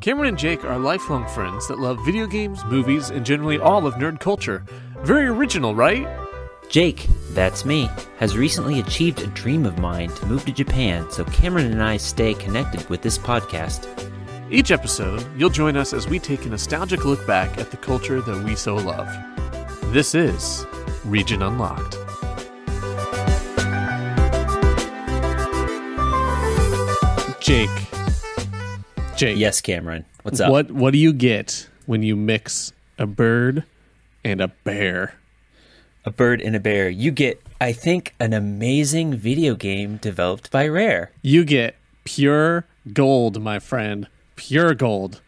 Cameron and Jake are lifelong friends that love video games, movies, and generally all of nerd culture. Very original, right? Jake, that's me, has recently achieved a dream of mine to move to Japan so Cameron and I stay connected with this podcast. Each episode, you'll join us as we take a nostalgic look back at the culture that we so love. This is Region Unlocked. Jake. Jake. Yes, Cameron. What's up? What what do you get when you mix a bird and a bear? A bird and a bear. You get, I think, an amazing video game developed by Rare. You get pure gold, my friend. Pure gold.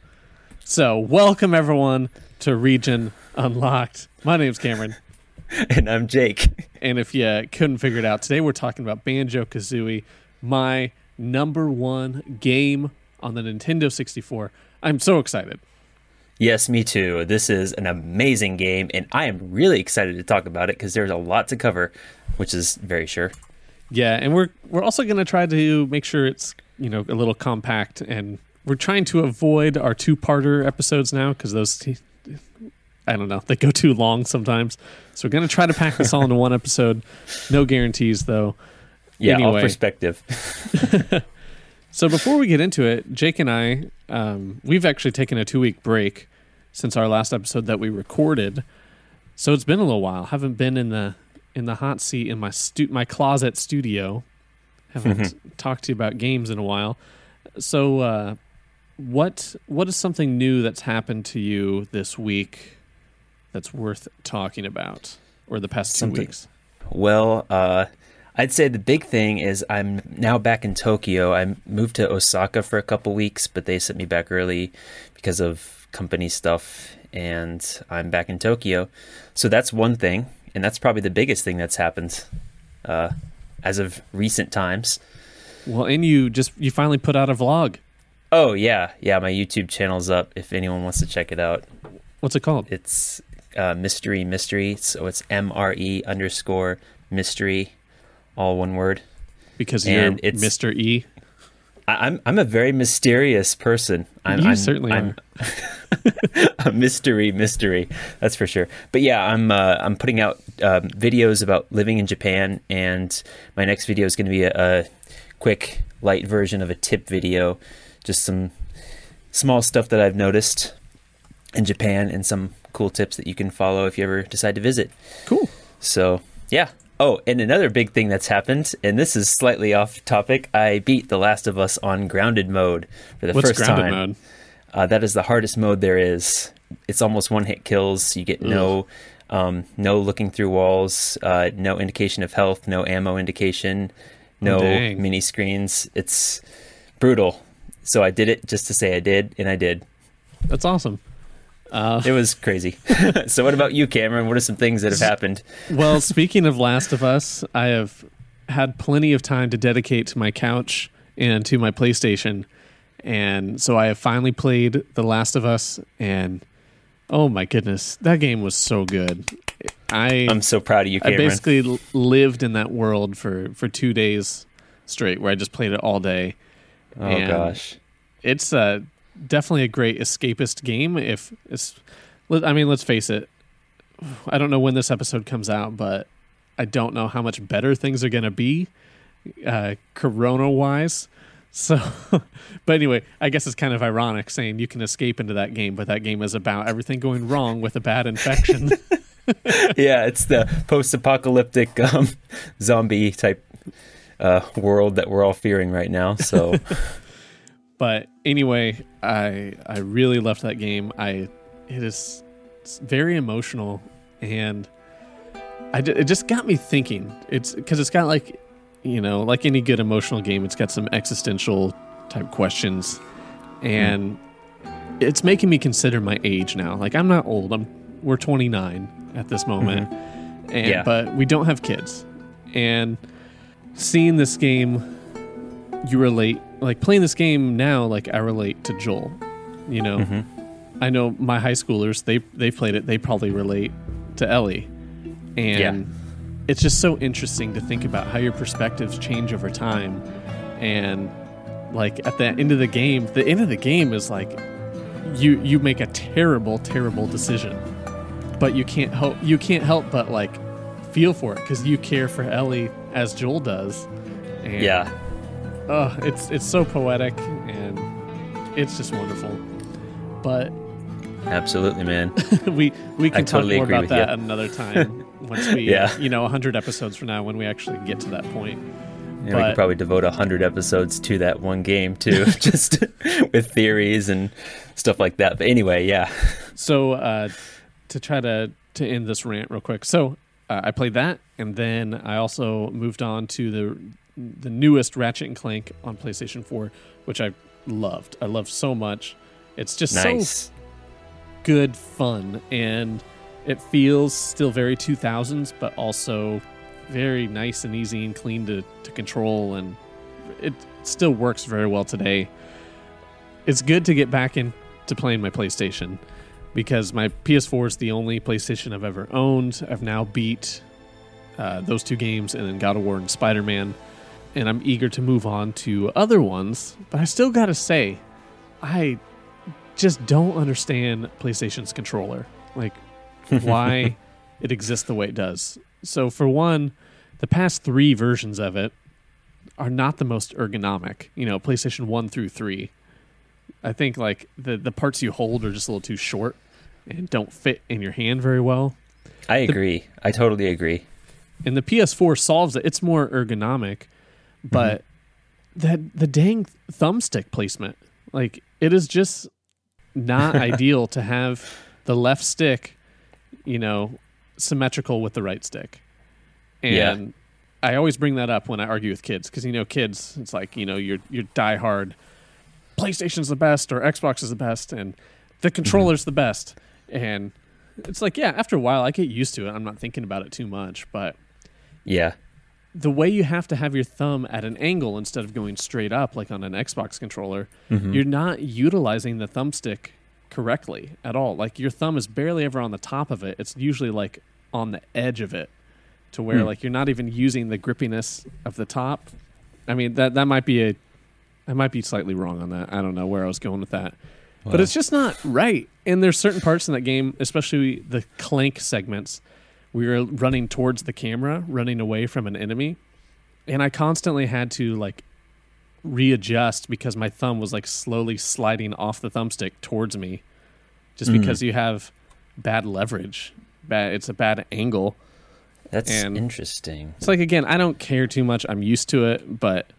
So, welcome everyone to Region Unlocked. My name's Cameron. and I'm Jake. And if you couldn't figure it out, today we're talking about Banjo Kazooie, my number one game on the Nintendo 64. I'm so excited. Yes, me too. This is an amazing game, and I am really excited to talk about it because there's a lot to cover, which is very sure. Yeah, and we're we're also going to try to make sure it's you know a little compact, and we're trying to avoid our two-parter episodes now because those I don't know they go too long sometimes. So we're going to try to pack this all into one episode. No guarantees though. Yeah, all perspective. So before we get into it, Jake and I, um, we've actually taken a two week break since our last episode that we recorded. So it's been a little while. Haven't been in the in the hot seat in my stu- my closet studio. Haven't talked to you about games in a while. So uh, what what is something new that's happened to you this week that's worth talking about, or the past two Something- weeks? Well, uh, I'd say the big thing is I'm now back in Tokyo. I moved to Osaka for a couple weeks, but they sent me back early because of company stuff, and I'm back in Tokyo. So that's one thing, and that's probably the biggest thing that's happened uh, as of recent times. Well, and you just you finally put out a vlog. Oh yeah, yeah. My YouTube channel's up. If anyone wants to check it out, What's it called? it's uh, mystery mystery. So it's M R E underscore mystery, all one word. Because and you're it's- Mr. E. I, I'm I'm a very mysterious person. I'm, You I'm, certainly I'm a mystery mystery. That's for sure. But yeah, I'm uh, I'm putting out um, videos about living in Japan, and my next video is going to be a, a quick light version of a tip video, just some small stuff that I've noticed in Japan and some cool tips that you can follow if you ever decide to visit. Cool. So yeah. Oh, and another big thing that's happened, and this is slightly off topic. I beat The Last of Us on grounded mode for the What's first grounded time. mode? Uh, that is the hardest mode there is. It's almost one hit kills. You get no, um, no looking through walls, uh, no indication of health, no ammo indication, no Oh, mini screens. It's brutal. So I did it just to say I did, and I did. That's awesome. Uh, It was crazy. so what about you, Cameron? What are some things that have happened? well, speaking of Last of Us, I have had plenty of time to dedicate to my couch and to my PlayStation. And so I have finally played The Last of Us, and oh my goodness, that game was so good. I I'm so proud of you, Cameron. I basically lived in that world for for two days straight, where I just played it all day. oh and gosh. it's uh, definitely a great escapist game. If it's, I mean, let's face it. I don't know when this episode comes out, but I don't know how much better things are going to be, uh, Corona wise. So, but anyway, I guess it's kind of ironic saying you can escape into that game, but that game is about everything going wrong with a bad infection. yeah, it's the post-apocalyptic um, zombie type uh, world that we're all fearing right now. So but anyway, I I really loved that game. I it is it's very emotional and I d- it just got me thinking. It's because it's got like you know like any good emotional game, it's got some existential type questions, hmm. and it's making me consider my age now. Like I'm not old. I'm we're 29 at this mm-hmm. moment, and Yeah. but we don't have kids, and seeing this game you relate like playing this game now like i relate to joel you know mm-hmm. i know my high schoolers they they've played it they probably relate to ellie and Yeah. it's just so interesting to think about how your perspectives change over time and like at the end of the game the end of the game is like you you make a terrible, terrible decision, but you can't help you can't help but like feel for it because you care for Ellie as Joel does. And, Yeah. Oh, it's it's so poetic and it's just wonderful. But Absolutely, man. we we can I totally talk more agree about that you. another time once we Yeah. you know 100 episodes from now when we actually get to that point. And we could probably devote hundred episodes to that one game too, just with theories and stuff like that. But anyway, yeah. So uh, to try to to end this rant real quick, so uh, I played that, and then I also moved on to the the newest Ratchet and Clank on PlayStation 4, which I loved. I loved so much. It's just so good fun, and it feels still very 2000s, but also very nice and easy and clean to, to control, and it still works very well today. It's good to get back into playing my PlayStation because my PS4 is the only PlayStation I've ever owned. I've now beat uh, those two games and then God of War and Spider Man, and I'm eager to move on to other ones. But I still gotta say, I just don't understand PlayStation's controller. Like, why it exists the way it does. So, for one, the past three versions of it are not the most ergonomic. You know, PlayStation 1 through 3. I think, like, the, the parts you hold are just a little too short and don't fit in your hand very well. I agree. I totally agree. And the PS4 solves it. It's more ergonomic, Mm-hmm. but that the dang thumbstick placement, like it is just not ideal to have the left stick, you know, symmetrical with the right stick. And Yeah. I always bring that up when I argue with kids because you know kids, it's like you know you're you're diehard. PlayStation's the best or Xbox is the best and the mm-hmm. controller's the best and it's like yeah after a while I get used to it I'm not thinking about it too much but Yeah. The way you have to have your thumb at an angle instead of going straight up like on an Xbox controller, you're not utilizing the thumbstick correctly at all. Like your thumb is barely ever on the top of it. It's usually like on the edge of it to where Hmm. like you're not even using the grippiness of the top. I mean that that might be a I might be slightly wrong on that. I don't know where I was going with that. But it's just not right. And there's certain parts in that game, especially the clank segments, we were running towards the camera, running away from an enemy, and I constantly had to like readjust because my thumb was like slowly sliding off the thumbstick towards me, just Mm. because you have bad leverage. Bad, it's a bad angle. That's And- interesting. It's like again, I don't care too much. I'm used to it, but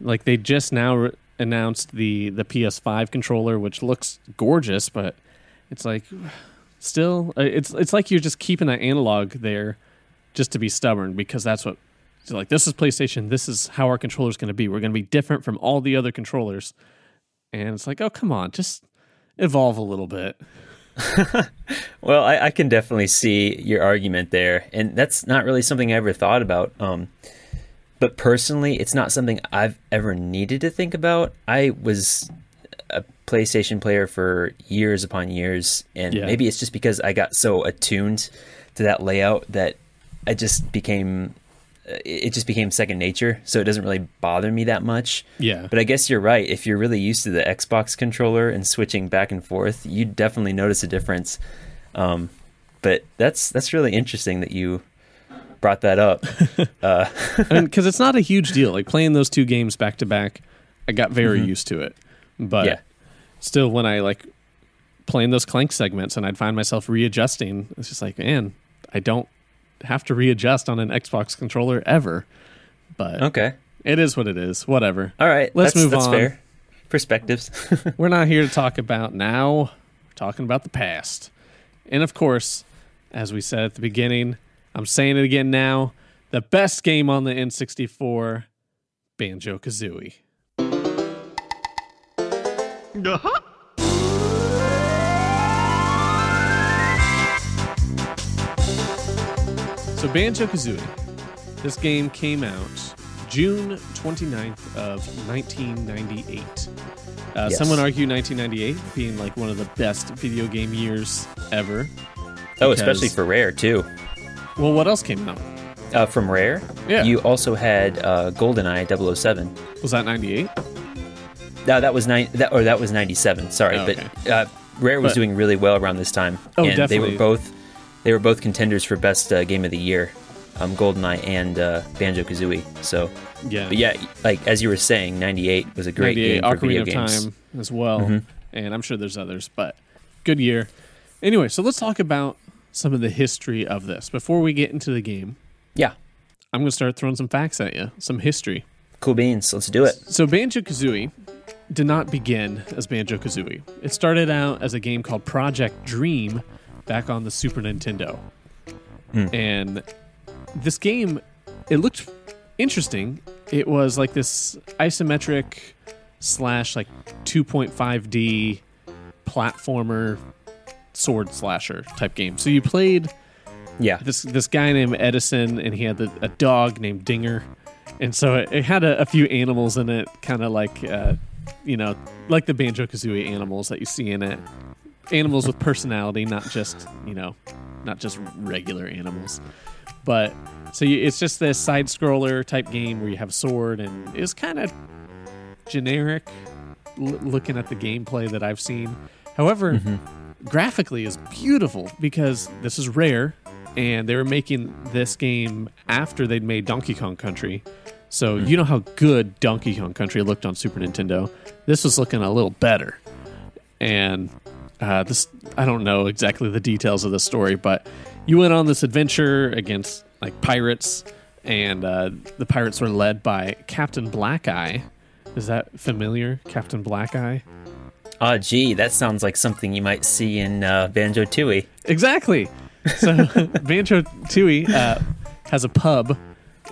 like they just now re- announced the the PS5 controller, which looks gorgeous, but it's like still uh, it's it's like you're just keeping that analog there just to be stubborn because that's what it's like this is PlayStation, this is how our controller's going to be. We're going to be different from all the other controllers. And it's like, "Oh, come on, just evolve a little bit." Well, I, I can definitely see your argument there, and that's not really something I ever thought about. Um, but personally, it's not something I've ever needed to think about. I was a PlayStation player for years upon years, and Yeah. maybe it's just because I got so attuned to that layout that I just became uh, it just became second nature. So it doesn't really bother me that much. Yeah. But I guess you're right. If you're really used to the Xbox controller and switching back and forth, you definitely notice a difference. Um, but that's that's really interesting that you brought that up. uh, I mean, because it's not a huge deal. Like playing those two games back to back, I got very used to it. But Yeah. still, when I like playing those clank segments and I'd find myself readjusting, it's just like, man, I don't have to readjust on an Xbox controller ever. But okay, it is what it is. Whatever. all right. Let's move that's on. Fair perspectives. We're not here to talk about now. We're talking about the past. And of course, as we said at the beginning, I'm saying it again now the best game on the N64 Banjo Kazooie. So, Banjo Kazooie, this game came out June 29th of 1998. Uh, Yes. Some would argue 1998 being like one of the best video game years ever. oh, especially for Rare too. Well, what else came out? Uh, from Rare, Yeah. you also had uh, GoldenEye 007. Was that 98? No, that was nine. That or that was ninety seven. Sorry, Oh, but uh, Rare was But- doing really well around this time, Oh, and they were both they were both contenders for best uh, game of the year, um, GoldenEye and uh, Banjo Kazooie. So, Yeah. but yeah, like as you were saying, '98 was a great game for Ocarina video games. Mm-hmm. Time as well, and I'm sure there's others, but good year. Anyway, so let's talk about some of the history of this before we get into the game. Yeah, I'm going to start throwing some facts at you, some history. cool beans. Let's do it. So Banjo Kazooie did not begin as Banjo Kazooie. It started out as a game called Project Dream back on the Super Nintendo. And this game, it looked interesting. It was like this isometric slash like 2.5D platformer sword slasher type game. So you played Yeah, this this guy named Edison, and he had the, a dog named Dinger, and so it, it had a, a few animals in it, kind of like uh, you know, like the Banjo Kazooie animals that you see in it. Animals with personality, not just you know, not just regular animals. But so you, it's just this side scroller type game where you have a sword, and it's kind of generic l- looking at the gameplay that I've seen. However, mm-hmm. graphically is beautiful because this is rare and they were making this game after they'd made Donkey Kong Country. So you know how good Donkey Kong Country looked on Super Nintendo. This was looking a little better. And uh, this I don't know exactly the details of the story, but you went on this adventure against like pirates, and uh, the pirates were led by Captain Black Eye. Is that familiar, Captain Black Eye? Oh, gee, that sounds like something you might see in uh, Banjo Tooie. Exactly. So Banjo Tooie uh, has a pub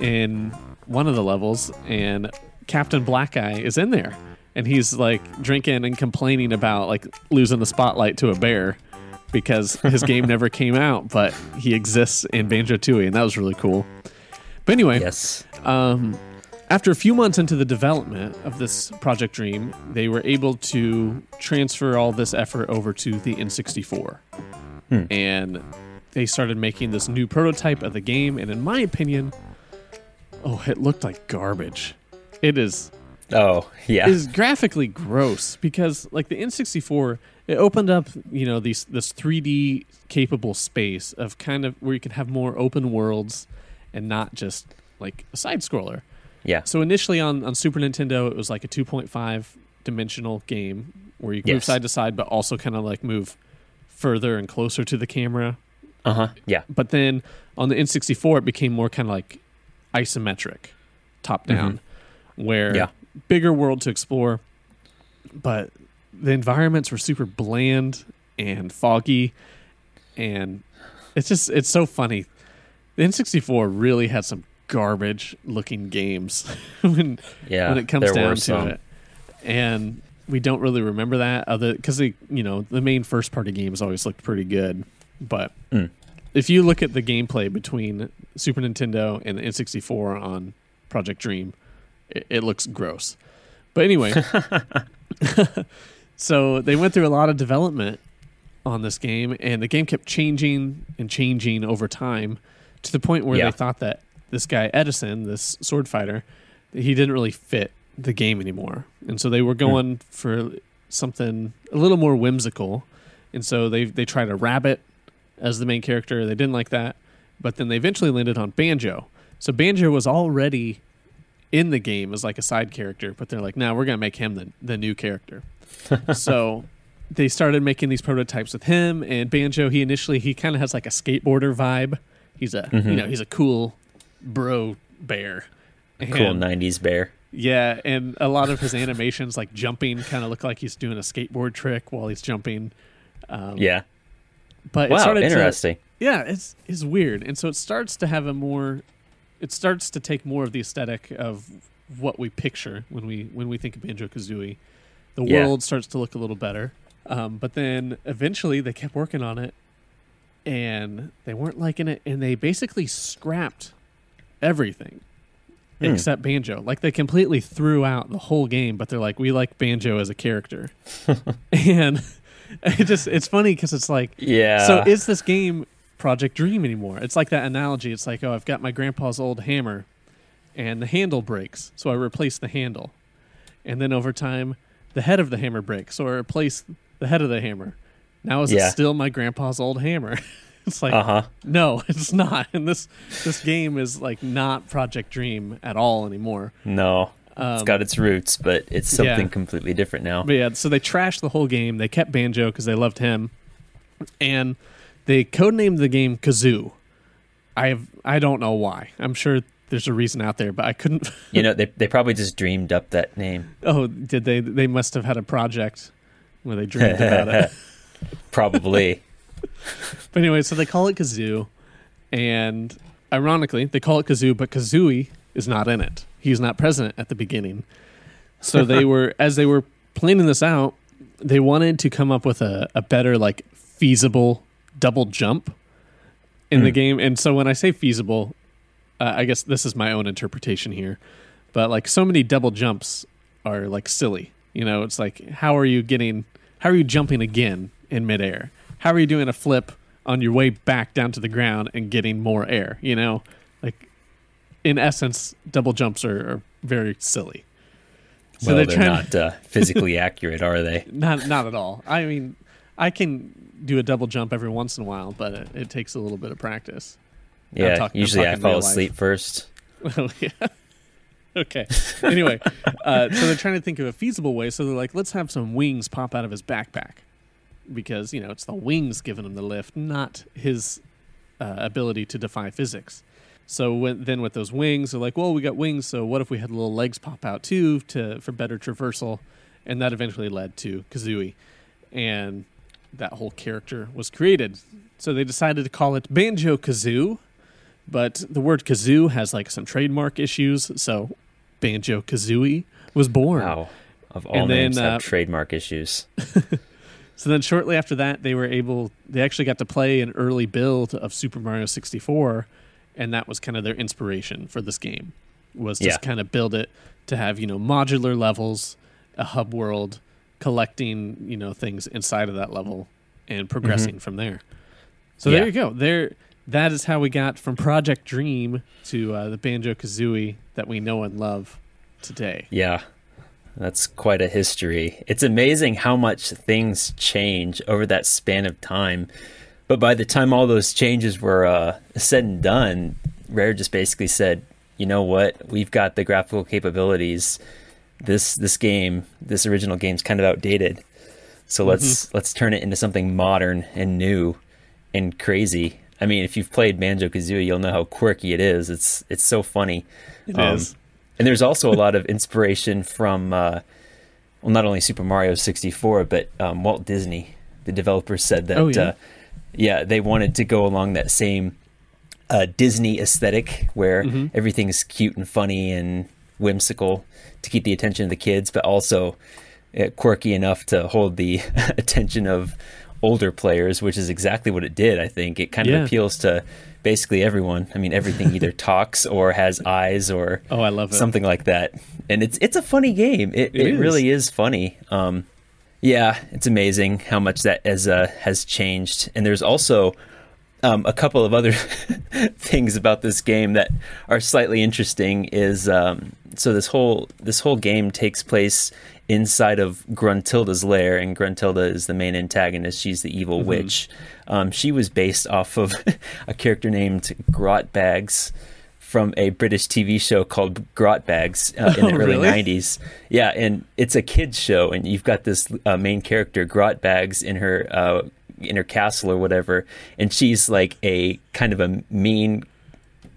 in one of the levels, and Captain Black Eye is in there, and he's like drinking and complaining about like losing the spotlight to a bear because his game never came out, but he exists in Banjo Tooie, and that was really cool. But anyway, Yes. um, after a few months into the development of this Project Dream, they were able to transfer all this effort over to the N64. And they started making this new prototype of the game. And in my opinion, oh, it looked like garbage. It is Oh, yeah. is graphically gross because like the N64 it opened up you know these this 3D capable space of kind of where you can have more open worlds and not just like a side scroller. yeah. So initially on on Super Nintendo it was like a 2.5 dimensional game where you can move side to side but also kind of like move further and closer to the camera. Uh huh. Yeah. But then on the N64, it became more kind of like isometric, top down, where Mm-hmm. Yeah. bigger world to explore. But the environments were super bland and foggy, and it's just it's so funny. The N64 really had some garbage looking games when Yeah. when it comes down to some. it. And we don't really remember that other because they, you know, the main first party games always looked pretty good. But Mm. If you look at the gameplay between Super Nintendo and the N64 on Project Dream, it, it looks gross. But anyway, so they went through a lot of development on this game, and the game kept changing and changing over time to the point where Yeah. they thought that this guy Edison, this sword fighter, he didn't really fit the game anymore, and so they were hmm. going for something a little more whimsical, and so they they tried a rabbit as the main character. They didn't like that, but then they eventually landed on Banjo. So Banjo was already in the game as like a side character, but they're like, "No, we're gonna make him the the new character." so they started making these prototypes with him and Banjo. He initially he kind of has like a skateboarder vibe. He's a you know he's a cool bro bear. Cool 90s bear. yeah, and a lot of his animations, like jumping, kind of look like he's doing a skateboard trick while he's jumping. Um, Yeah. But it Wow. started to- Interesting. yeah, it's it's weird, and so it starts to have a more, it starts to take more of the aesthetic of what we picture when we when we think of Banjo Kazooie. The Yeah. world starts to look a little better, um, but then eventually they kept working on it, and they weren't liking it, and they basically scrapped everything Hmm. except Banjo. Like they completely threw out the whole game, but they're like, we like Banjo as a character, and it just it's funny because it's like Yeah. so is this game Project Dream anymore? It's like that analogy. It's like, oh, I've got my grandpa's old hammer and the handle breaks, so I replace the handle. And then over time, the head of the hammer breaks, so I replace the head of the hammer. Now is Yeah. it still my grandpa's old hammer? it's like Uh huh. no, it's not. And this this game is like not Project Dream at all anymore. No, it's Um, got its roots, but it's yeah. something completely different now. But yeah, so they trashed the whole game. They kept Banjo because they loved him, and they codenamed the game Kazoo. I have I don't know why. I'm sure there's a reason out there, but I couldn't. You know, they they probably just dreamed up that name. oh, did they? They must have had a project where they dreamed about it. Probably. But anyway, so they call it Kazoo, and ironically, they call it Kazoo, but Kazooie is not in it. He's not present at the beginning. So they were, as they were planning this out, they wanted to come up with a, a better, like, feasible double jump in the Hmm. game. And so when I say feasible, uh, I guess this is my own interpretation here, but like, so many double jumps are like silly. You know, it's like, how are you getting, how are you jumping again in midair? How are you doing a flip on your way back down to the ground and getting more air? You know, in essence, double jumps are, are very silly. well, they're they're, not uh, physically accurate, are they? Not not at all. I mean, I can do a double jump every once in a while, but it, it takes a little bit of practice. Yeah. talking- usually, I fall life. asleep first. Well, yeah. Okay. Anyway, uh, so they're trying to think of a feasible way. So they're like, let's have some wings pop out of his backpack, because you know it's the wings giving him the lift, not his uh, ability to defy physics. So when, then with those wings, they're like, well, we got wings, so what if we had little legs pop out too to for better traversal? And that eventually led to Kazooie, and that whole character was created. So they decided to call it Banjo Kazoo, but the word kazoo has like some trademark issues, so Banjo Kazooie was born. Wow. Of all And then, names, have uh, trademark issues. So then shortly after that, they were able, they actually got to play an early build of Super Mario 64, and that was kind of their inspiration for this game, was just Yeah. kind of build it to have, you know, modular levels, a hub world, collecting, you know, things inside of that level and progressing from there. So Yeah. there you go. There, that is how we got from Project Dream to uh, the Banjo Kazooie that we know and love today. Yeah. That's quite a history. It's amazing how much things change over that span of time. But by the time all those changes were uh, said and done, Rare just basically said, "You know what? We've got the graphical capabilities. This this game, this original game's kind of outdated. So let's let's turn it into something modern and new and crazy." I mean, if you've played Banjo Kazooie, you'll know how quirky it is. It's it's so funny. It Um, is. And there's also a lot of inspiration from, uh, well, not only Super Mario 64, but um, Walt Disney. The developers said that, Oh, yeah? uh, yeah, they wanted to go along that same uh, Disney aesthetic where Mhm. everything's cute and funny and whimsical to keep the attention of the kids, but also uh, quirky enough to hold the attention of older players, which is exactly what it did. I think it kind of Yeah. appeals to basically everyone. I mean, everything either talks or has eyes or Oh, I love it. something like that. And it's it's a funny game. It It really is funny. Um, yeah, it's amazing how much that has uh, has changed. And there's also um, a couple of other things about this game that are slightly interesting. Is um, so this whole this whole game takes place inside of Gruntilda's lair, and Gruntilda is the main antagonist. She's the evil witch. Um, she was based off of a character named Grotbags from a British TV show called Grotbags uh, in the Oh, early really? 90s. Yeah, and it's a kids show, and you've got this uh, main character Grotbags in her uh, in her castle or whatever, and she's like a kind of a mean,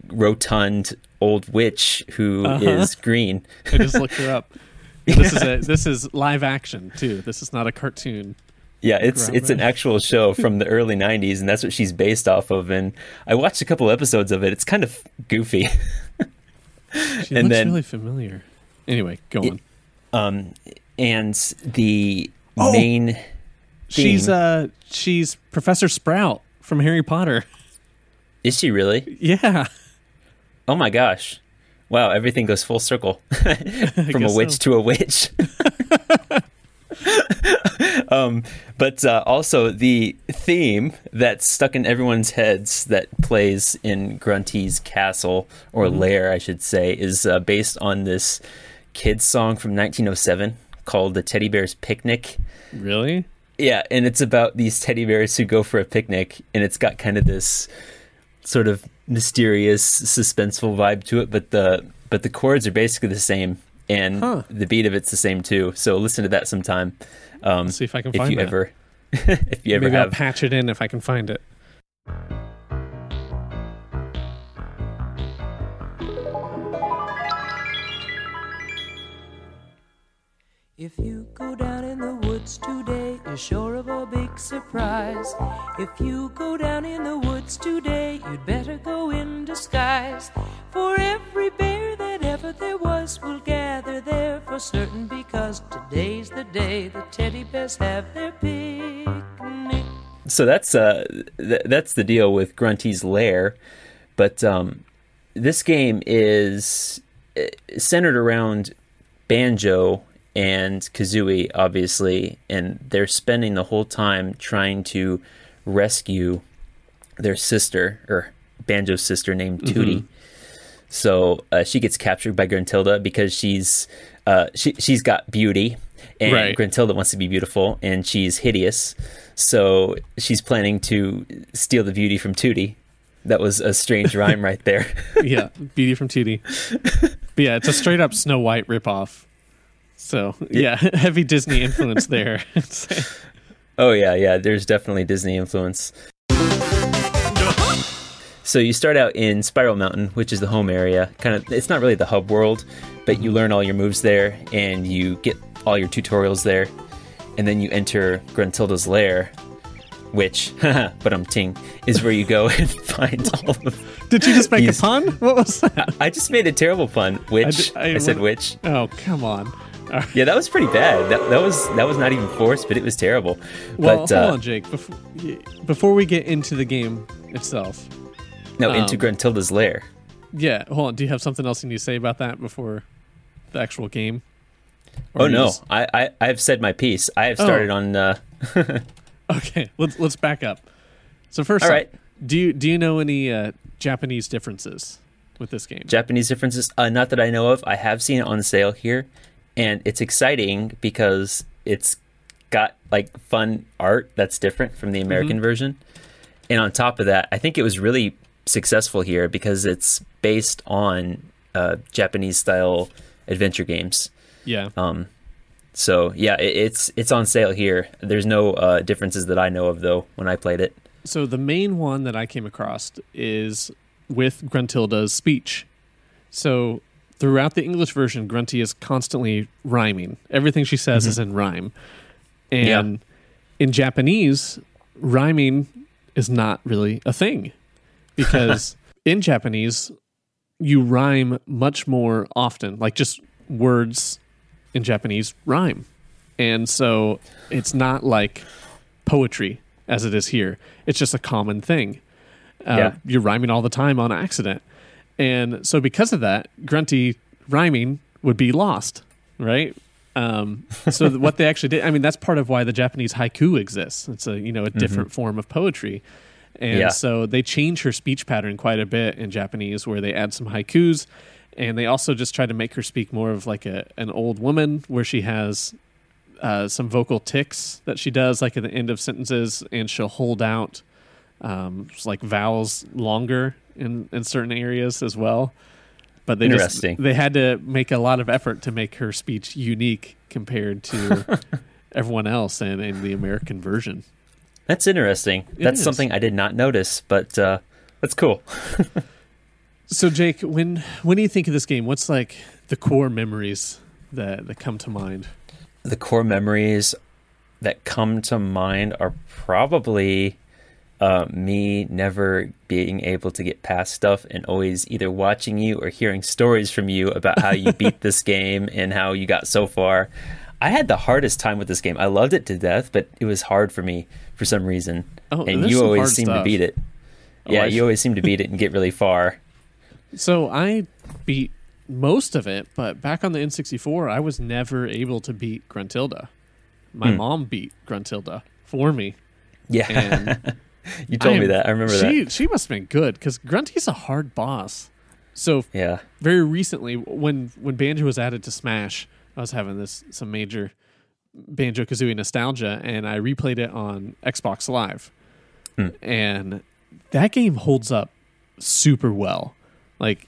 rotund old witch who is Uh-huh. green. I just looked her up. This is a this is live action too. This is not a cartoon. Yeah, it's it's an actual show from the early '90s, and that's what she's based off of. And I watched a couple episodes of it. It's kind of goofy. She And looks then- really familiar. Anyway, go It- on. Um, and the Oh! main She's theme- uh she's Professor Sprout from Harry Potter. is she really? Yeah. Oh my gosh! Wow, everything goes full circle from a witch so. to a witch. um, but uh, also the theme that's stuck in everyone's heads that plays in Grunty's castle or Mm-hmm. lair, I should say, is uh, based on this kids song from 1907 called "The Teddy Bear's Picnic." Really? Yeah, and it's about these teddy bears who go for a picnic, and it's got kind of this sort of mysterious, suspenseful vibe to it. But the but the chords are basically the same, and Huh. the beat of it's the same too. So listen to that sometime. Um, Let's see if I can if find you that. ever, if you ever Maybe I'll have, patch it in if I can find it. If you go down in the woods today, you're sure of a big surprise. If you go down in the woods today, you'd better go in disguise. For every bear that ever there was will gather there for certain because today's the day the teddy bears have their picnic. so that's uh th- that's the deal with Grunty's lair, but um, this game is uh, centered around Banjo and Kazooie, obviously, and they're spending the whole time trying to rescue their sister or Banjo's sister named Tootie. So uh, she gets captured by Gruntilda because she's uh, she she's got beauty, and Right. Gruntilda wants to be beautiful, and she's hideous. So she's planning to steal the beauty from Tootie. That was a strange rhyme right there. yeah, Beauty from Tootie. But yeah, it's a straight up Snow White ripoff. So yeah, heavy Disney influence there. Oh yeah, yeah. There's definitely Disney influence. So you start out in Spiral Mountain, which is the home area. Kind of, it's not really the hub world, but you learn all your moves there, and you get all your tutorials there, and then you enter Gruntilda's lair, which, but I'm ting, is where you go and find all of. Did you just make He's- a pun? What was that? I just made a terrible pun. Which I I, I said which. Oh come on. Right. Yeah, that was pretty bad. That, that was that was not even forced, but it was terrible. Well, but hold uh, on, Jake. Before before we get into the game itself, no, into um, Gruntilda's lair. yeah, hold on. Do you have something else you need to say about that before the actual game? Or Oh no, just- I, I I've said my piece. I have Oh. started on. Uh, Okay, let's let's back up. So first, All right. do you do you know any uh, Japanese differences with this game? Japanese differences. Uh, not that I know of. I have seen it on sale here, and it's exciting because it's got like fun art that's different from the American version. And on top of that, I think it was really successful here because it's based on uh, Japanese style adventure games. yeah. Um, so yeah, it, it's it's on sale here. There's no uh, differences that I know of though when I played it. So the main one that I came across is with Gruntilda's speech. So throughout the English version, Grunty is constantly rhyming. Everything she says is in rhyme. And in Japanese, rhyming is not really a thing because in Japanese, you rhyme much more often, like just words in Japanese rhyme. And so it's not like poetry as it is here. It's just a common thing. Uh, Yeah. You're rhyming all the time on accident. And so because of that, grunty rhyming would be lost, right? Um, so what they actually did, I mean, that's part of why the Japanese haiku exists. It's a, you know, a different form of poetry. And Yeah. so they change her speech pattern quite a bit in Japanese where they add some haikus and they also just try to make her speak more of like a an old woman where she has uh, some vocal ticks that she does like at the end of sentences and she'll hold out um, like vowels longer in, in certain areas as well. But they just they had to make a lot of effort to make her speech unique compared to everyone else and in the american version That's interesting. that's is. something I did not notice, but uh, that's cool. so jake when when do you think of this game what's like the core memories that, that come to mind the core memories that come to mind are probably uh, me never being able to get past stuff and always either watching you or hearing stories from you about how you beat this game and how you got so far. I had the hardest time with this game. I loved it to death, but it was hard for me for some reason. Oh, and you always seem to beat it. Oh, Yeah, I- you always seem to beat it and get really far. So I beat most of it, but back on the N64, I was never able to beat Gruntilda. My Hmm. mom beat Gruntilda for me. Yeah, you told me that. I remember she, that. She must have been good because Grunty's a hard boss. So Yeah. very recently, when when Banjo was added to Smash, I was having this some major Banjo Kazooie nostalgia, and I replayed it on Xbox Live, hmm. and that game holds up super well. Like,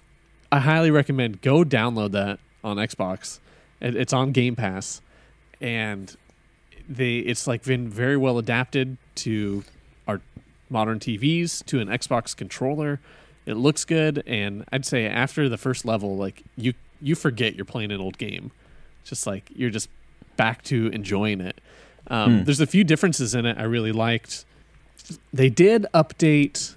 I highly recommend go download that on Xbox. It's on Game Pass, and they it's like been very well adapted to our modern TVs to an Xbox controller. It looks good, and I'd say after the first level, like you you forget you're playing an old game. Just like you're just back to enjoying it. Um, mm. There's a few differences in it I really liked. They did update,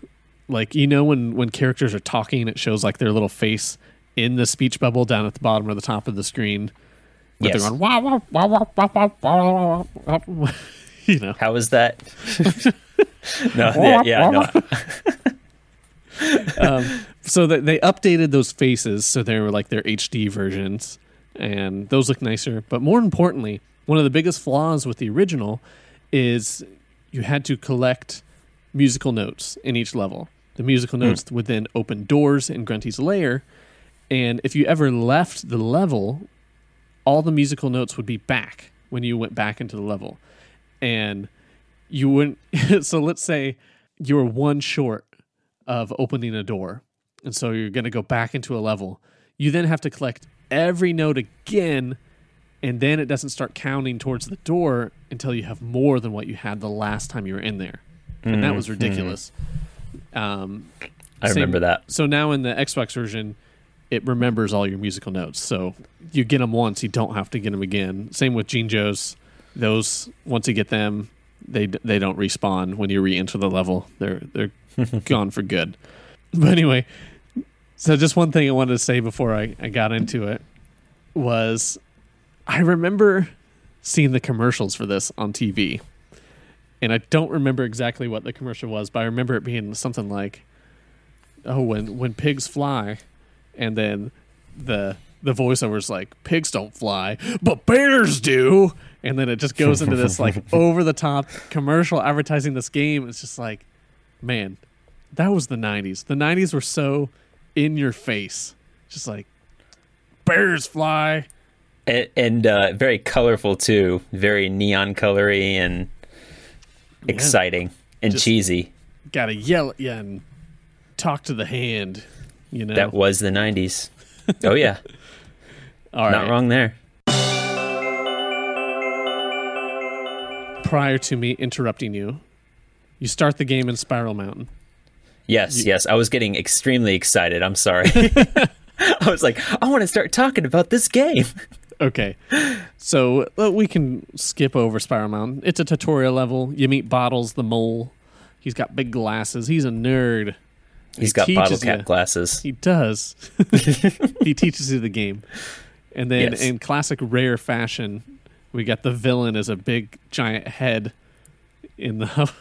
like you know when when characters are talking, it shows like their little face in the speech bubble down at the bottom or the top of the screen. But yes. they're going wah wah wah wah wah wah wah. wah, you know how is that? no, yeah, yeah no. um, so they updated those faces, so they were like their HD versions and those look nicer. But more importantly, one of the biggest flaws with the original is you had to collect musical notes in each level. The musical hmm. notes would then open doors in Grunty's lair, and if you ever left the level, all the musical notes would be back when you went back into the level, and you wouldn't. so let's say you were one short of opening a door. And so you're going to go back into a level. You then have to collect every note again, and then it doesn't start counting towards the door until you have more than what you had the last time you were in there. And that was ridiculous. Um, I same- remember that. So now in the Xbox version, it remembers all your musical notes. So you get them once, you don't have to get them again. Same with Jinjos. Those once you get them, they they don't respawn when you re-enter the level. They're they're gone for good. But anyway, so just one thing I wanted to say before I, I got into it was I remember seeing the commercials for this on TV. And I don't remember exactly what the commercial was, but I remember it being something like, "Oh, when when pigs fly," and then the the voiceover's like, "Pigs don't fly, but bears do," and then it just goes into this like over the top commercial advertising this game. It's just like, man, that was the '90s. The '90s were so in your face, just like bears fly. and, and uh, very colorful too, very neon colory and exciting and Just- cheesy. Gotta yell at you and talk to the hand. You know, That was the '90s. Oh yeah, All not right. wrong there. Prior to me interrupting you, you start the game in Spiral Mountain. Yes, yes. I was getting extremely excited. I'm sorry. I was like, I want to start talking about this game. Okay. So uh, we can skip over Spiral Mountain. It's a tutorial level. You meet Bottles the mole. He's got big glasses. He's a nerd. He's He got bottle cap ya. glasses. He does. he teaches you the game. And then Yes. in classic rare fashion, we got the villain as a big giant head in the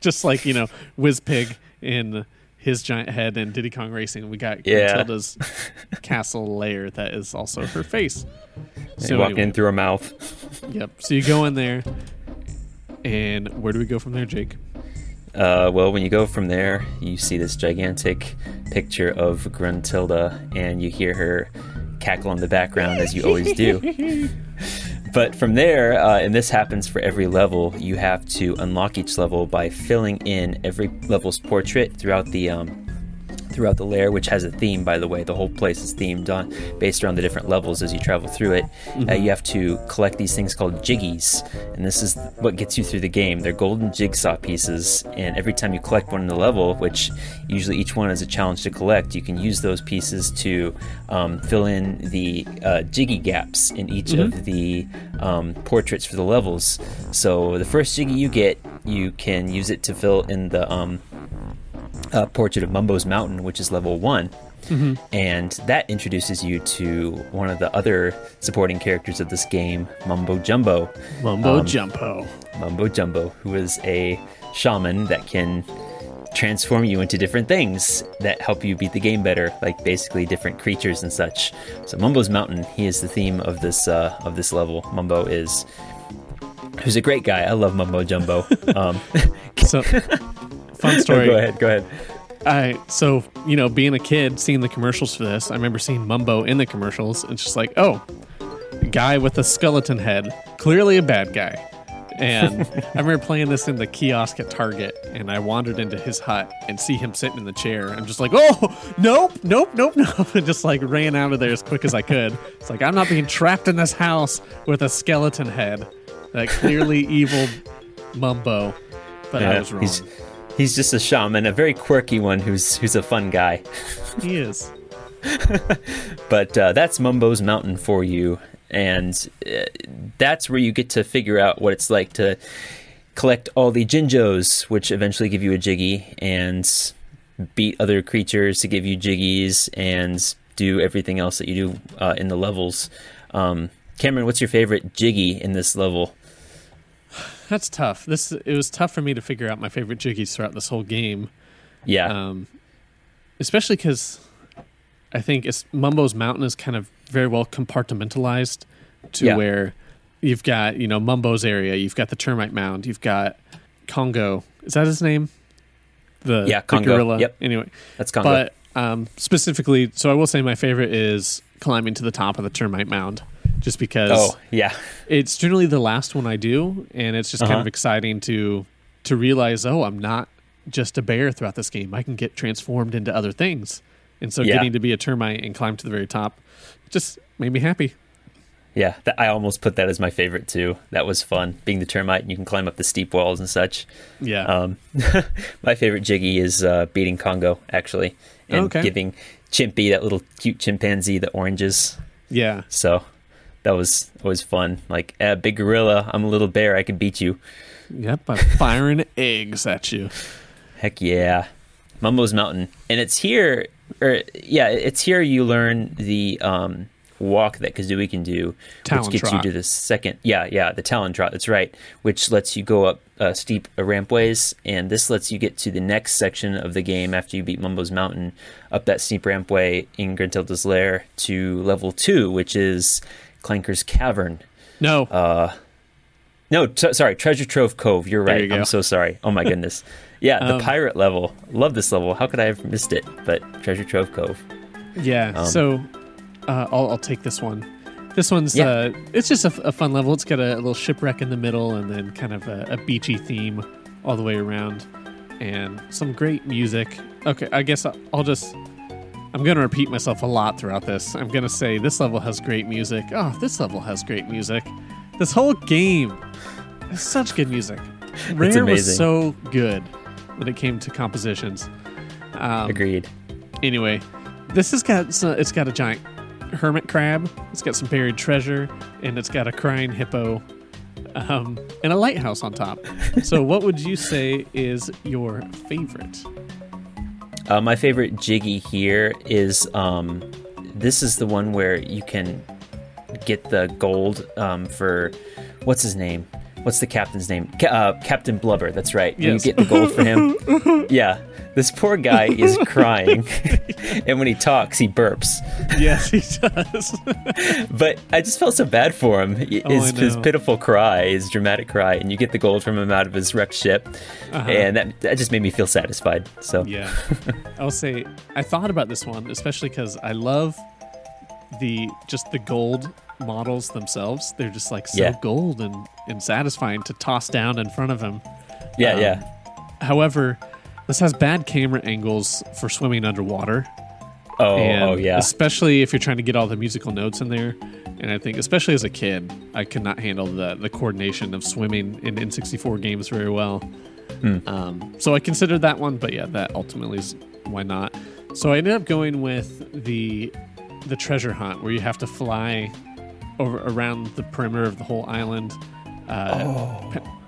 just like, you know, Wizpig in his giant head in Diddy Kong Racing. We got Yeah. Matilda's castle lair that is also her face. So walking anyway. in through her mouth. Yep. So you go in there, and where do we go from there, Jake? Uh, well, when you go from there, you see this gigantic picture of Gruntilda, and you hear her cackle in the background as you always do. But from there, uh, and this happens for every level, you have to unlock each level by filling in every level's portrait throughout the um, throughout the layer, which has a theme, by the way. The whole place is themed on based around the different levels as you travel through it. Uh, you have to collect these things called jiggies, and this is what gets you through the game. They're golden jigsaw pieces, and every time you collect one in the level, which usually each one is a challenge to collect, you can use those pieces to um, fill in the uh, jiggy gaps in each of the um, portraits for the levels. So the first jiggy you get, you can use it to fill in the um, uh, portrait of Mumbo's Mountain, which is level one. And that introduces you to one of the other supporting characters of this game, Mumbo Jumbo. Mumbo Um, Jumpo. Mumbo Jumbo, who is a shaman that can transform you into different things that help you beat the game better, like basically different creatures and such. So Mumbo's Mountain, he is the theme of this uh, of this level. Mumbo is who's a great guy. I love Mumbo Jumbo. Um, So, fun story. go ahead, go ahead. I so you know, being a kid, seeing the commercials for this, I remember seeing Mumbo in the commercials. It's just like, oh, guy with a skeleton head, clearly a bad guy. And I remember playing this in the kiosk at Target, and I wandered into his hut and see him sitting in the chair. I'm just like, oh, nope, nope, nope, nope. And just like ran out of there as quick as I could. It's like, I'm not being trapped in this house with a skeleton head. That clearly evil mumbo. But I was wrong. He's, he's just a shaman, a very quirky one who's who's a fun guy. He is. But uh, that's Mumbo's Mountain for you, and uh, that's where you get to figure out what it's like to collect all the Jinjos, which eventually give you a Jiggy, and beat other creatures to give you Jiggies, and do everything else that you do uh, in the levels. Um, Cameron, what's your favorite Jiggy in this level? That's tough. This it was tough for me to figure out my favorite jiggies throughout this whole game. Yeah, um, especially because I think it's Mumbo's Mountain is kind of very well compartmentalized to Yeah. where you've got you know Mumbo's area, you've got the termite mound, you've got Congo. Is that his name? The Yeah, the Congo. gorilla. Yep. Anyway, that's Congo. but um, specifically, so I will say my favorite is climbing to the top of the termite mound, just because oh, yeah. it's generally the last one I do, and it's just kind Uh-huh. of exciting to to realize, oh, I'm not just a bear throughout this game. I can get transformed into other things, and so Yeah. getting to be a termite and climb to the very top just made me happy. Yeah, that, I almost put that as my favorite too. That was fun, being the termite and you can climb up the steep walls and such. Yeah, Um, my favorite Jiggy is uh, beating Congo, actually, and Okay. giving Chimpy, that little cute chimpanzee, the oranges. yeah, So that was always fun. Like, eh, big gorilla, I'm a little bear, I can beat you. yep. I'm firing eggs at you. Heck yeah. Mumbo's Mountain. And it's here, or yeah, it's here you learn the um, walk that Kazooie can do, Talon which gets trot. you to the second. Yeah, yeah, the Talon Trot, that's right, which lets you go up uh, steep rampways. And this lets you get to the next section of the game after you beat Mumbo's Mountain, up that steep rampway in Gruntilda's Lair to level two, which is Clanker's Cavern. No, Uh, No, t- sorry, Treasure Trove Cove. You're right. you. I'm so sorry. Oh my goodness. Yeah, the Um, pirate level. Love this level. How could I have missed it? But Treasure Trove Cove. Yeah. Um, so uh, I'll, I'll take this one. This one's Yeah. uh, it's just a fun level. It's got a, little shipwreck in the middle, and then kind of a, a beachy theme all the way around, and some great music. Okay, I guess I'll, I'll just. I'm going to repeat myself a lot throughout this. I'm going to say this level has great music. Oh, this level has great music. This whole game has such good music. Rare was so good when it came to compositions. Um, Agreed. Anyway, this has got so- it's got a giant hermit crab. It's got some buried treasure, and it's got a crying hippo, um, and a lighthouse on top. so, what would you say is your favorite? Uh, my favorite Jiggy here is um, this is the one where you can get the gold um, for what's his name? What's the captain's name? Ca- uh, Captain Blubber. That's right. Yes. You get the gold for him. yeah, this poor guy is crying, and when he talks, he burps. Yes, he does. But I just felt so bad for him. His, Oh, his pitiful cry, his dramatic cry, and you get the gold from him out of his wrecked ship, Uh-huh. and that that just made me feel satisfied. So yeah, I'll say I thought about this one especially because I love the just the gold models themselves. They're just like so Yeah. gold and and satisfying to toss down in front of him. yeah, Um, yeah. However, this has bad camera angles for swimming underwater. Oh, oh yeah. Especially if you're trying to get all the musical notes in there. And I think, especially as a kid, I could not handle the, the coordination of swimming in N64 games very well. Hmm. Um, so I considered that one, but yeah, that ultimately is why not. So I ended up going with the the treasure hunt, where you have to fly over around the perimeter of the whole island, uh, Oh.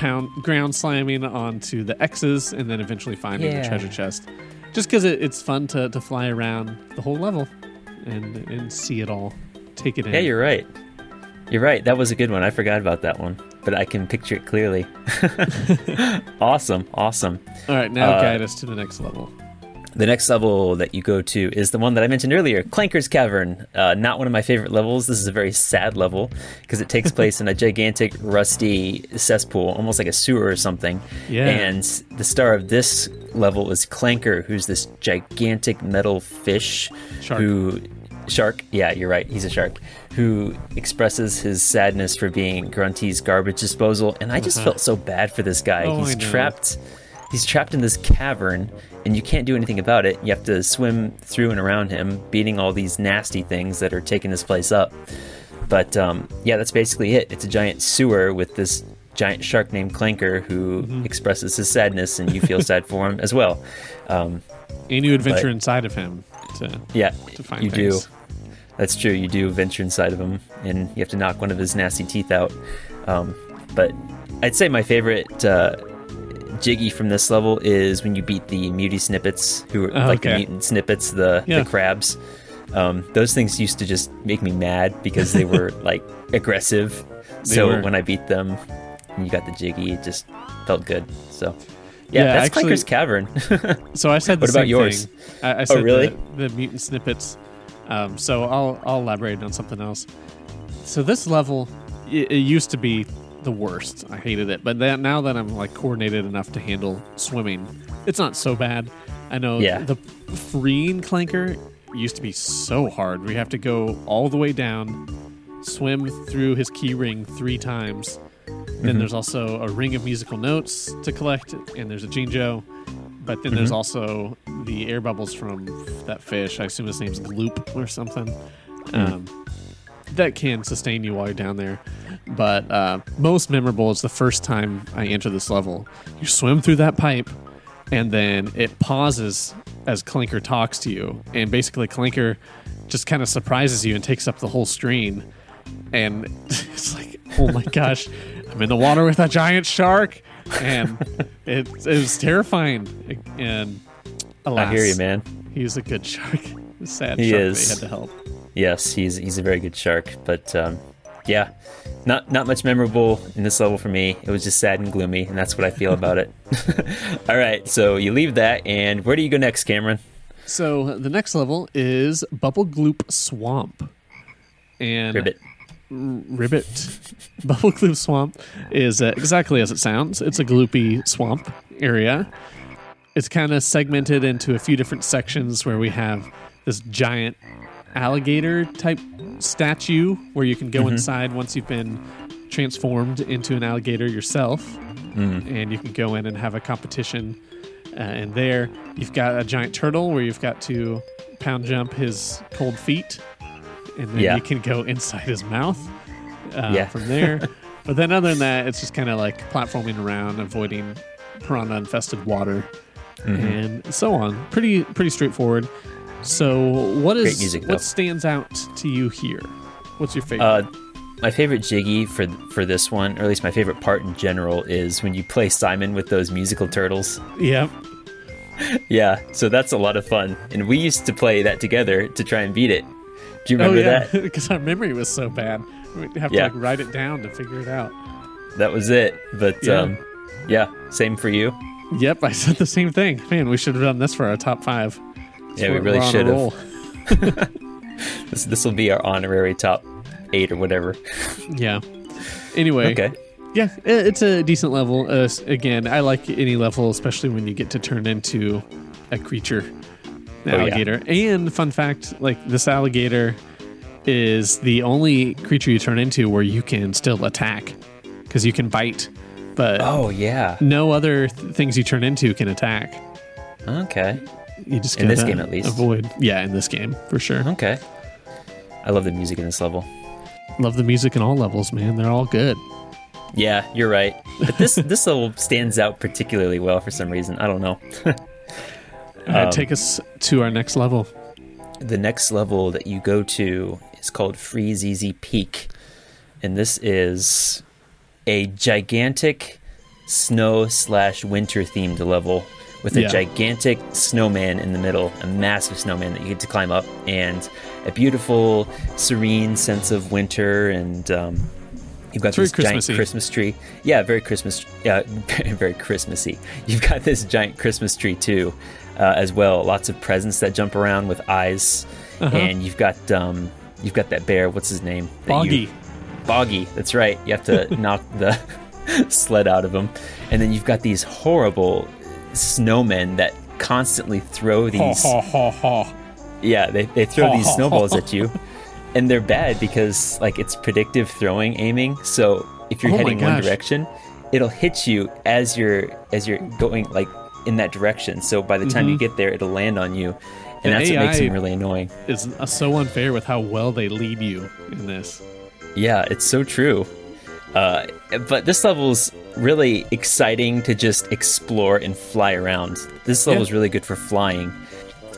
Pound ground slamming onto the X's, and then eventually finding the treasure chest. Just because it, it's fun to, to fly around the whole level and and see it all, take it in. Yeah, you're right. You're right. That was a good one. I forgot about that one, but I can picture it clearly. awesome, awesome. all right, now Uh, guide us to the next level. The next level that you go to is the one that I mentioned earlier, Clanker's Cavern. Uh, not one of my favorite levels. This is a very sad level because it takes place in a gigantic, rusty cesspool, almost like a sewer or something. Yeah. And the star of this level is Clanker, who's this gigantic metal fish Shark. who. Shark, yeah, you're right. He's a shark who expresses his sadness for being Grunty's garbage disposal, and I just Uh-huh. felt so bad for this guy. Oh, he's trapped. He's trapped in this cavern, and you can't do anything about it. You have to swim through and around him, beating all these nasty things that are taking this place up. But um, yeah, that's basically it. It's a giant sewer with this giant shark named Clanker who Mm-hmm. expresses his sadness, and you feel sad for him as well. Um, And you adventure But- inside of him to, yeah, to find you things. do. That's true. You do venture inside of him, and you have to knock one of his nasty teeth out. Um, but I'd say my favorite uh, Jiggy from this level is when you beat the Mutie snippets, who are Oh, like the mutant snippets, the Yeah. the crabs. Um, those things used to just make me mad because they were like aggressive. They so were. when I beat them, and you got the Jiggy, it just felt good. So yeah, Yeah, that's actually- Clanker's Cavern. So I said the What about yours? thing. I, I said really? the, the mutant snippets. Um, so I'll I'll elaborate on something else. So this level, it, it used to be the worst. I hated it, but then, now that I'm like coordinated enough to handle swimming, it's not so bad. I know Yeah. the freeing clanker used to be so hard. We have to go all the way down, swim through his key ring three times. Then mm-hmm. there's also a ring of musical notes to collect, and there's a Jinjo. But then there's mm-hmm. also the air bubbles from that fish. I assume his name's Gloop or something. Mm. Um, that can sustain you while you're down there. But uh, most memorable is the first time I enter this level. You swim through that pipe, and then it pauses as Clanker talks to you. And basically, Clanker just kind of surprises you and takes up the whole screen. And it's like, oh my gosh, I'm in the water with a giant shark. And it, it was terrifying. And alas, I hear you, man. He's a good shark. Sad He shark is. they had to help. Yes, he's he's a very good shark, but um, yeah, not not much memorable in this level for me. It was just sad and gloomy, and that's what I feel about it. All right, so you leave that, and where do you go next, Cameron? So the next level is Bubble Gloop Swamp. And Ribbit. Ribbit. Bubble Gloop Swamp is uh, exactly as it sounds. It's a gloopy swamp area. It's kind of segmented into a few different sections where we have this giant alligator type statue where you can go inside once you've been transformed into an alligator yourself. And you can go in and have a competition. Uh, and there, you've got a giant turtle where you've got to pound jump his cold feet. And then Yeah. you can go inside his mouth uh, Yeah. from there. but then, other than that, it's just kind of like platforming around, avoiding piranha infested water, Mm-hmm. and so on. Pretty pretty straightforward. So, what is music, what stands out to you here? What's your favorite? Uh, my favorite Jiggy for for this one, or at least my favorite part in general, is when you play Simon with those musical turtles. yeah, Yeah, so that's a lot of fun, and we used to play that together to try and beat it. Do you remember oh remember yeah, that? because our memory was so bad. We'd have Yeah. to like write it down to figure it out. That was it. But Yeah. um, yeah, same for you. Yep, I said the same thing. Man, we should have done this for our top five. Yeah, we really we're on a should have. This this will be our honorary top eight or whatever. Yeah. Anyway, Okay. yeah, it's a decent level. Uh, again, I like any level, especially when you get to turn into a creature, an Oh, yeah. alligator. And fun fact, like this alligator is the only creature you turn into where you can still attack because you can bite, but Oh yeah. no other th- things you turn into can attack. Okay. You just In this game, at least. avoid. Yeah, in this game for sure. Okay. I love the music in this level. Love the music in all levels, man. They're all good. Yeah, you're right. But this this level stands out particularly well for some reason. I don't know. Um, take us to our next level. the next level that you go to is called Freezeezy Peak. And this is a gigantic snow slash winter themed level with a Yeah. gigantic snowman in the middle, a massive snowman that you get to climb up, and a beautiful, serene sense of winter. And um, you've got It's this giant Christmas tree. Yeah, very Christmas. Yeah, very Christmassy. You've got this giant Christmas tree too, uh, as well. Lots of presents that jump around with eyes, Uh-huh. and you've got um, you've got that bear. What's his name? Boggy. you- Boggy. That's right. You have to knock the sled out of him, and then you've got these horrible snowmen that constantly throw these ha ha ha. Yeah, they, they throw these snowballs at you, and they're bad because like it's predictive throwing aiming. So if you're Oh heading one direction, it'll hit you as you're as you're going like in that direction. So by the time you get there, it'll land on you, and Mm-hmm. The that's what makes them really annoying. It's so unfair with how well they lead you in this. Yeah, it's so true. Uh, but this level's really exciting to just explore and fly around. This level's Yeah. really good for flying.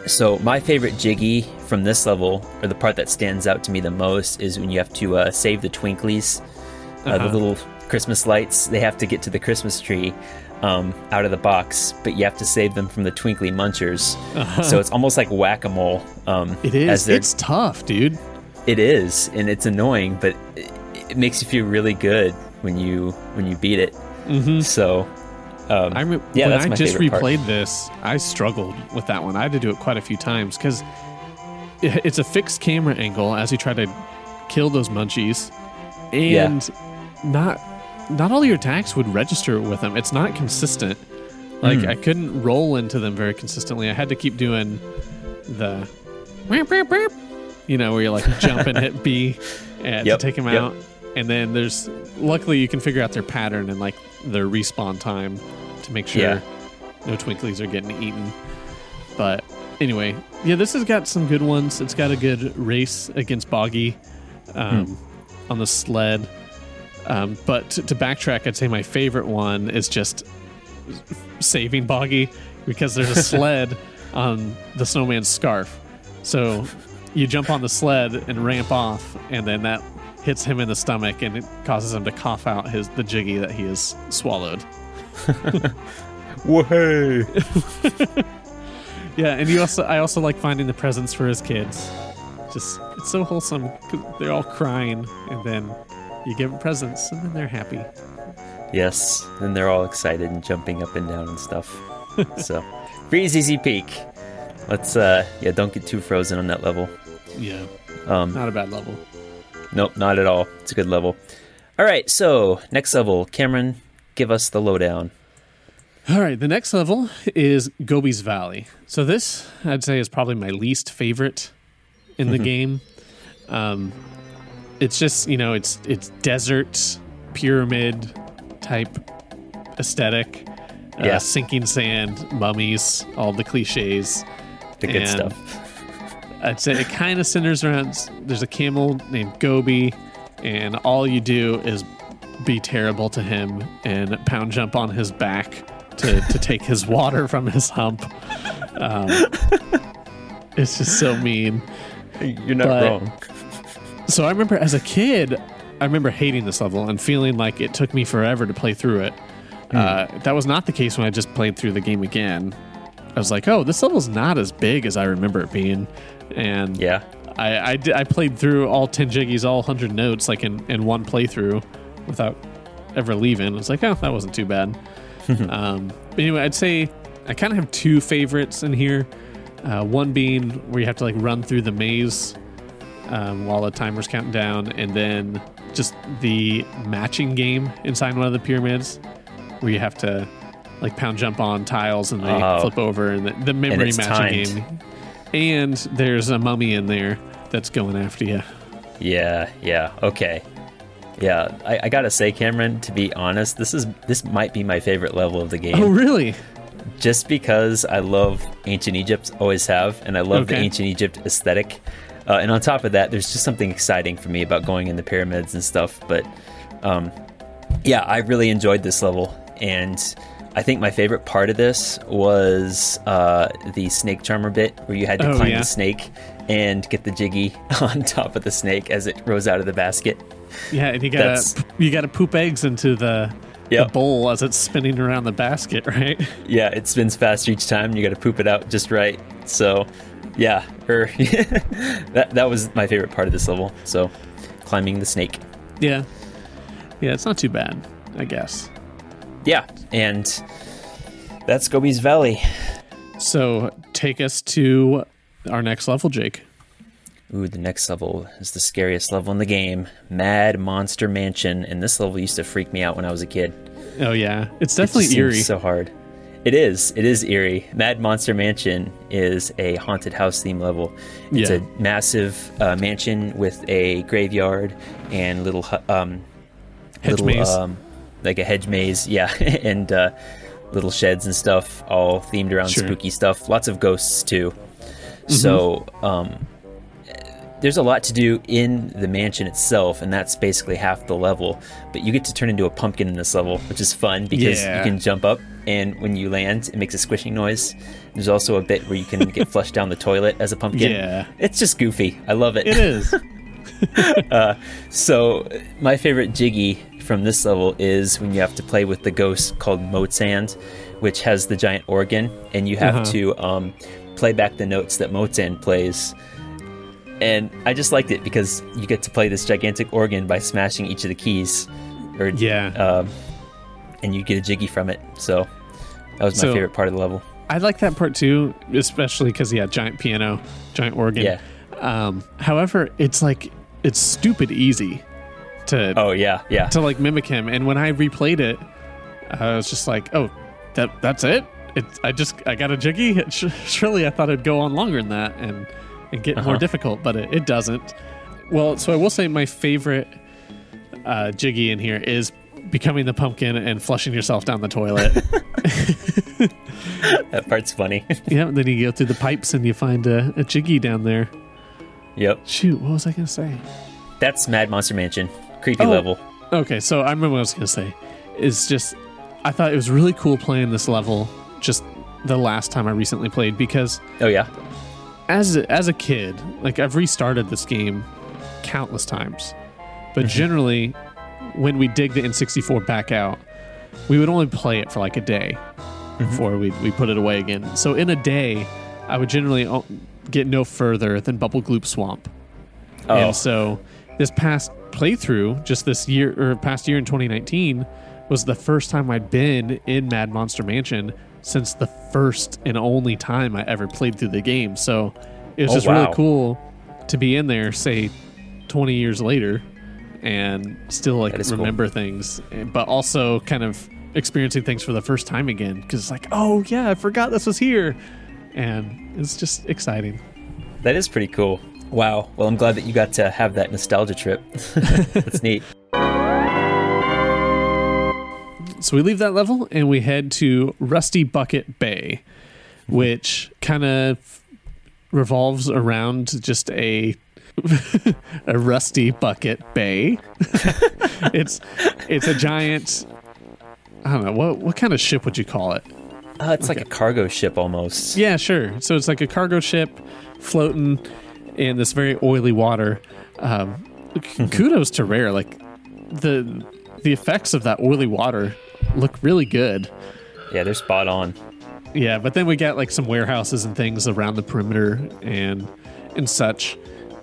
So my favorite jiggy from this level, or the part that stands out to me the most, is when you have to uh, save the twinklies, uh, Uh-huh. the little Christmas lights. They have to get to the Christmas tree um, out of the box, but you have to save them from the twinkly munchers. So it's almost like whack a mole. Um, Uh-huh. As It's tough, dude. it is, and it's annoying, but it, makes you feel really good when you when you beat it. Mm-hmm. So, um, I rem- yeah, when I just favorite part. replayed this, I struggled with that one. I had to do it quite a few times because it's a fixed camera angle as you try to kill those munchies, and not not all your attacks would register with them. It's not consistent. Like Hmm. I couldn't roll into them very consistently. I had to keep doing the, you know, where you like jump and hit B and Yep, to take them yep. out. And then there's luckily you can figure out their pattern and like their respawn time to make sure Yeah. no twinklies are getting eaten. But anyway, yeah, this has got some good ones. It's got a good race against Boggy um, Hmm. on the sled. Um, but to, to backtrack, I'd say my favorite one is just saving Boggy because there's a sled on the snowman's scarf. So you jump on the sled and ramp off, and then that hits him in the stomach and it causes him to cough out his the jiggy that he has swallowed. Whoa! Yeah, and you also I also like finding the presents for his kids. Just it's so wholesome 'cause they're all crying, and then you give them presents, and then they're happy. yes, and they're all excited and jumping up and down and stuff. so, Freezeezy Peak. Let's uh, yeah, don't get too frozen on that level. Yeah, Um, not a bad level. Nope, not at all. It's a good level. All right, so next level, Cameron, give us the lowdown. All right, the next level is Gobi's Valley. So this, I'd say, is probably my least favorite in the game. Um, it's just you know, it's it's desert pyramid type aesthetic. Uh, Yeah. sinking sand, mummies, all the cliches. The good And- stuff. I'd say it kind of centers around there's a camel named Gobi, and all you do is be terrible to him and pound jump on his back to, to take his water from his hump. Um, it's just so mean. You're not but- wrong. So I remember as a kid, I remember hating this level and feeling like it took me forever to play through it. Uh, that was not the case when I just played through the game again. I was like, oh, this level's not as big as I remember it being. And Yeah. I, I, I played through all 10 jiggies, all 100 notes, like in, in one playthrough without ever leaving. I was like, oh, that wasn't too bad. um, but anyway, I'd say I kind of have two favorites in here. Uh, one being where you have to like run through the maze um, while the timer's counting down, and then just the matching game inside one of the pyramids where you have to like pound jump on tiles and they Oh. flip over, and the, the memory it's matching timed. game. And there's a mummy in there that's going after you. Yeah, yeah, okay. Yeah, I, I gotta say, Cameron, to be honest, this is this might be my favorite level of the game. Oh, really? just because I love ancient Egypt, always have, and I love the ancient Egypt aesthetic. Uh, and on top of that, there's just something exciting for me about going in the pyramids and stuff. But um, yeah, I really enjoyed this level, and I think my favorite part of this was uh, the snake charmer bit where you had to Oh, climb yeah. the snake and get the jiggy on top of the snake as it rose out of the basket. Yeah, and you gotta That's- you gotta poop eggs into the, the bowl as it's spinning around the basket, right? Yeah, it spins faster each time. You got to poop it out just right. So, yeah, or that that was my favorite part of this level. So, climbing the snake. yeah, yeah, it's not too bad, I guess. Yeah, and that's Gobi's Valley. So take us to our next level, Jake. Ooh, the next level is the scariest level in the game, Mad Monster Mansion, and this level used to freak me out when I was a kid. Oh yeah, it's It definitely seems eerie. So hard. It is. It is eerie. Mad Monster Mansion is a haunted house theme level. It's Yeah. a massive uh, mansion with a graveyard and little um, Hedge little maze. um, like a hedge maze, yeah, and uh, little sheds and stuff, all themed around Sure. spooky stuff. Lots of ghosts too. So um, there's a lot to do in the mansion itself, and that's basically half the level. But you get to turn into a pumpkin in this level, which is fun because Yeah. you can jump up, and when you land, it makes a squishing noise. There's also a bit where you can get flushed down the toilet as a pumpkin. Yeah. It's just goofy. I love it. It is. So, my favorite jiggy from this level is when you have to play with the ghost called Motzand, which has the giant organ, and you have Uh-huh. to um, play back the notes that Motzand plays. And I just liked it because you get to play this gigantic organ by smashing each of the keys, or Yeah. um, and you get a jiggy from it. So that was my So- favorite part of the level. I like that part too, especially because yeah, giant piano, giant organ. Yeah. Um, however, it's like it's stupid easy to Oh yeah, yeah. to like mimic him. And when I replayed it, I was just like, oh, that that's it. It I just I got a jiggy. Surely I thought it'd go on longer than that and and get more Uh-huh. difficult, but it, it doesn't. Well, so I will say my favorite uh, jiggy in here is becoming the pumpkin and flushing yourself down the toilet. That part's funny. yeah, then you go through the pipes and you find a, a jiggy down there. yep. Shoot, what was I gonna say? That's Mad Monster Mansion. Creepy Oh. level. Okay, so I remember what I was gonna say. Is just I thought it was really cool playing this level just the last time I recently played because Oh yeah. as a, as a kid, like I've restarted this game countless times, but mm-hmm. generally when we dig the N64 back out, we would only play it for like a day mm-hmm. before we we put it away again. So in a day, I would generally o- get no further than Bubble Gloop Swamp. Oh. And so this past playthrough, just this year or past year in 2019, was the first time I'd been in Mad Monster Mansion since the first and only time I ever played through the game. So it was Oh, just wow. really cool to be in there, say 20 years later, and still like is cool. remember things, but also kind of experiencing things for the first time again because it's like, oh yeah, I forgot this was here, and it's just exciting. That is pretty cool. Wow. Well, I'm glad that you got to have that nostalgia trip. That's neat. So we leave that level and we head to Rusty Bucket Bay, which kind of revolves around just a a rusty bucket bay. it's it's a giant I don't know what what kind of ship would you call it? Uh, it's like a cargo ship almost. Yeah, sure. So it's like a cargo ship floating in this very oily water. Um, kudos to Rare. Like the the effects of that oily water look really good. Yeah, they're spot on. Yeah, but then we got like some warehouses and things around the perimeter and and such.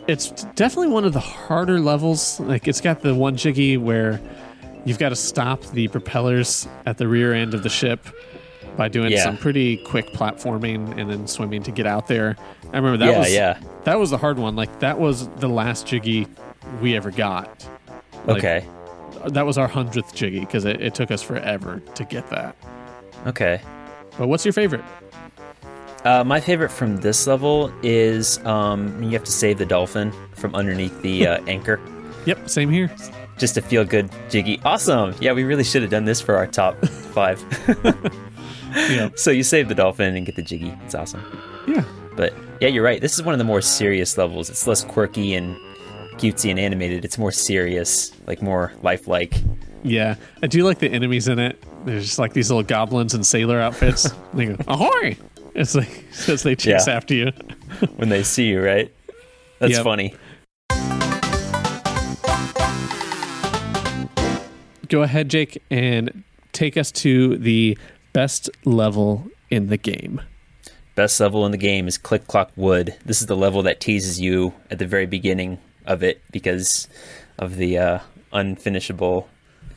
It's definitely one of the harder levels. Like it's got the one jiggy where you've got to stop the propellers at the rear end of the ship by doing Yeah. some pretty quick platforming and then swimming to get out there. I remember that yeah, was yeah. that was the hard one. Like that was the last jiggy we ever got. Like, Okay. That was our hundredth jiggy because it, it took us forever to get that. Okay. But what's your favorite? Uh, my favorite from this level is um, you have to save the dolphin from underneath the uh, anchor. Yep, same here. Just a feel good jiggy. Awesome. Yeah, we really should have done this for our top five. Yeah. so you save the dolphin and get the jiggy. It's awesome. Yeah. But yeah, you're right. This is one of the more serious levels. It's less quirky and cutesy and animated. It's more serious, like more lifelike. Yeah, I do like the enemies in it. There's just like these little goblins in sailor outfits. they go, ahoy! It's like as they chase Yeah. after you. when they see you, right? That's Yep. funny. Go ahead, Jake, and take us to the best level in the game. Best level in the game is Click Clock Wood. This is the level that teases you at the very beginning of it because of the uh, unfinishable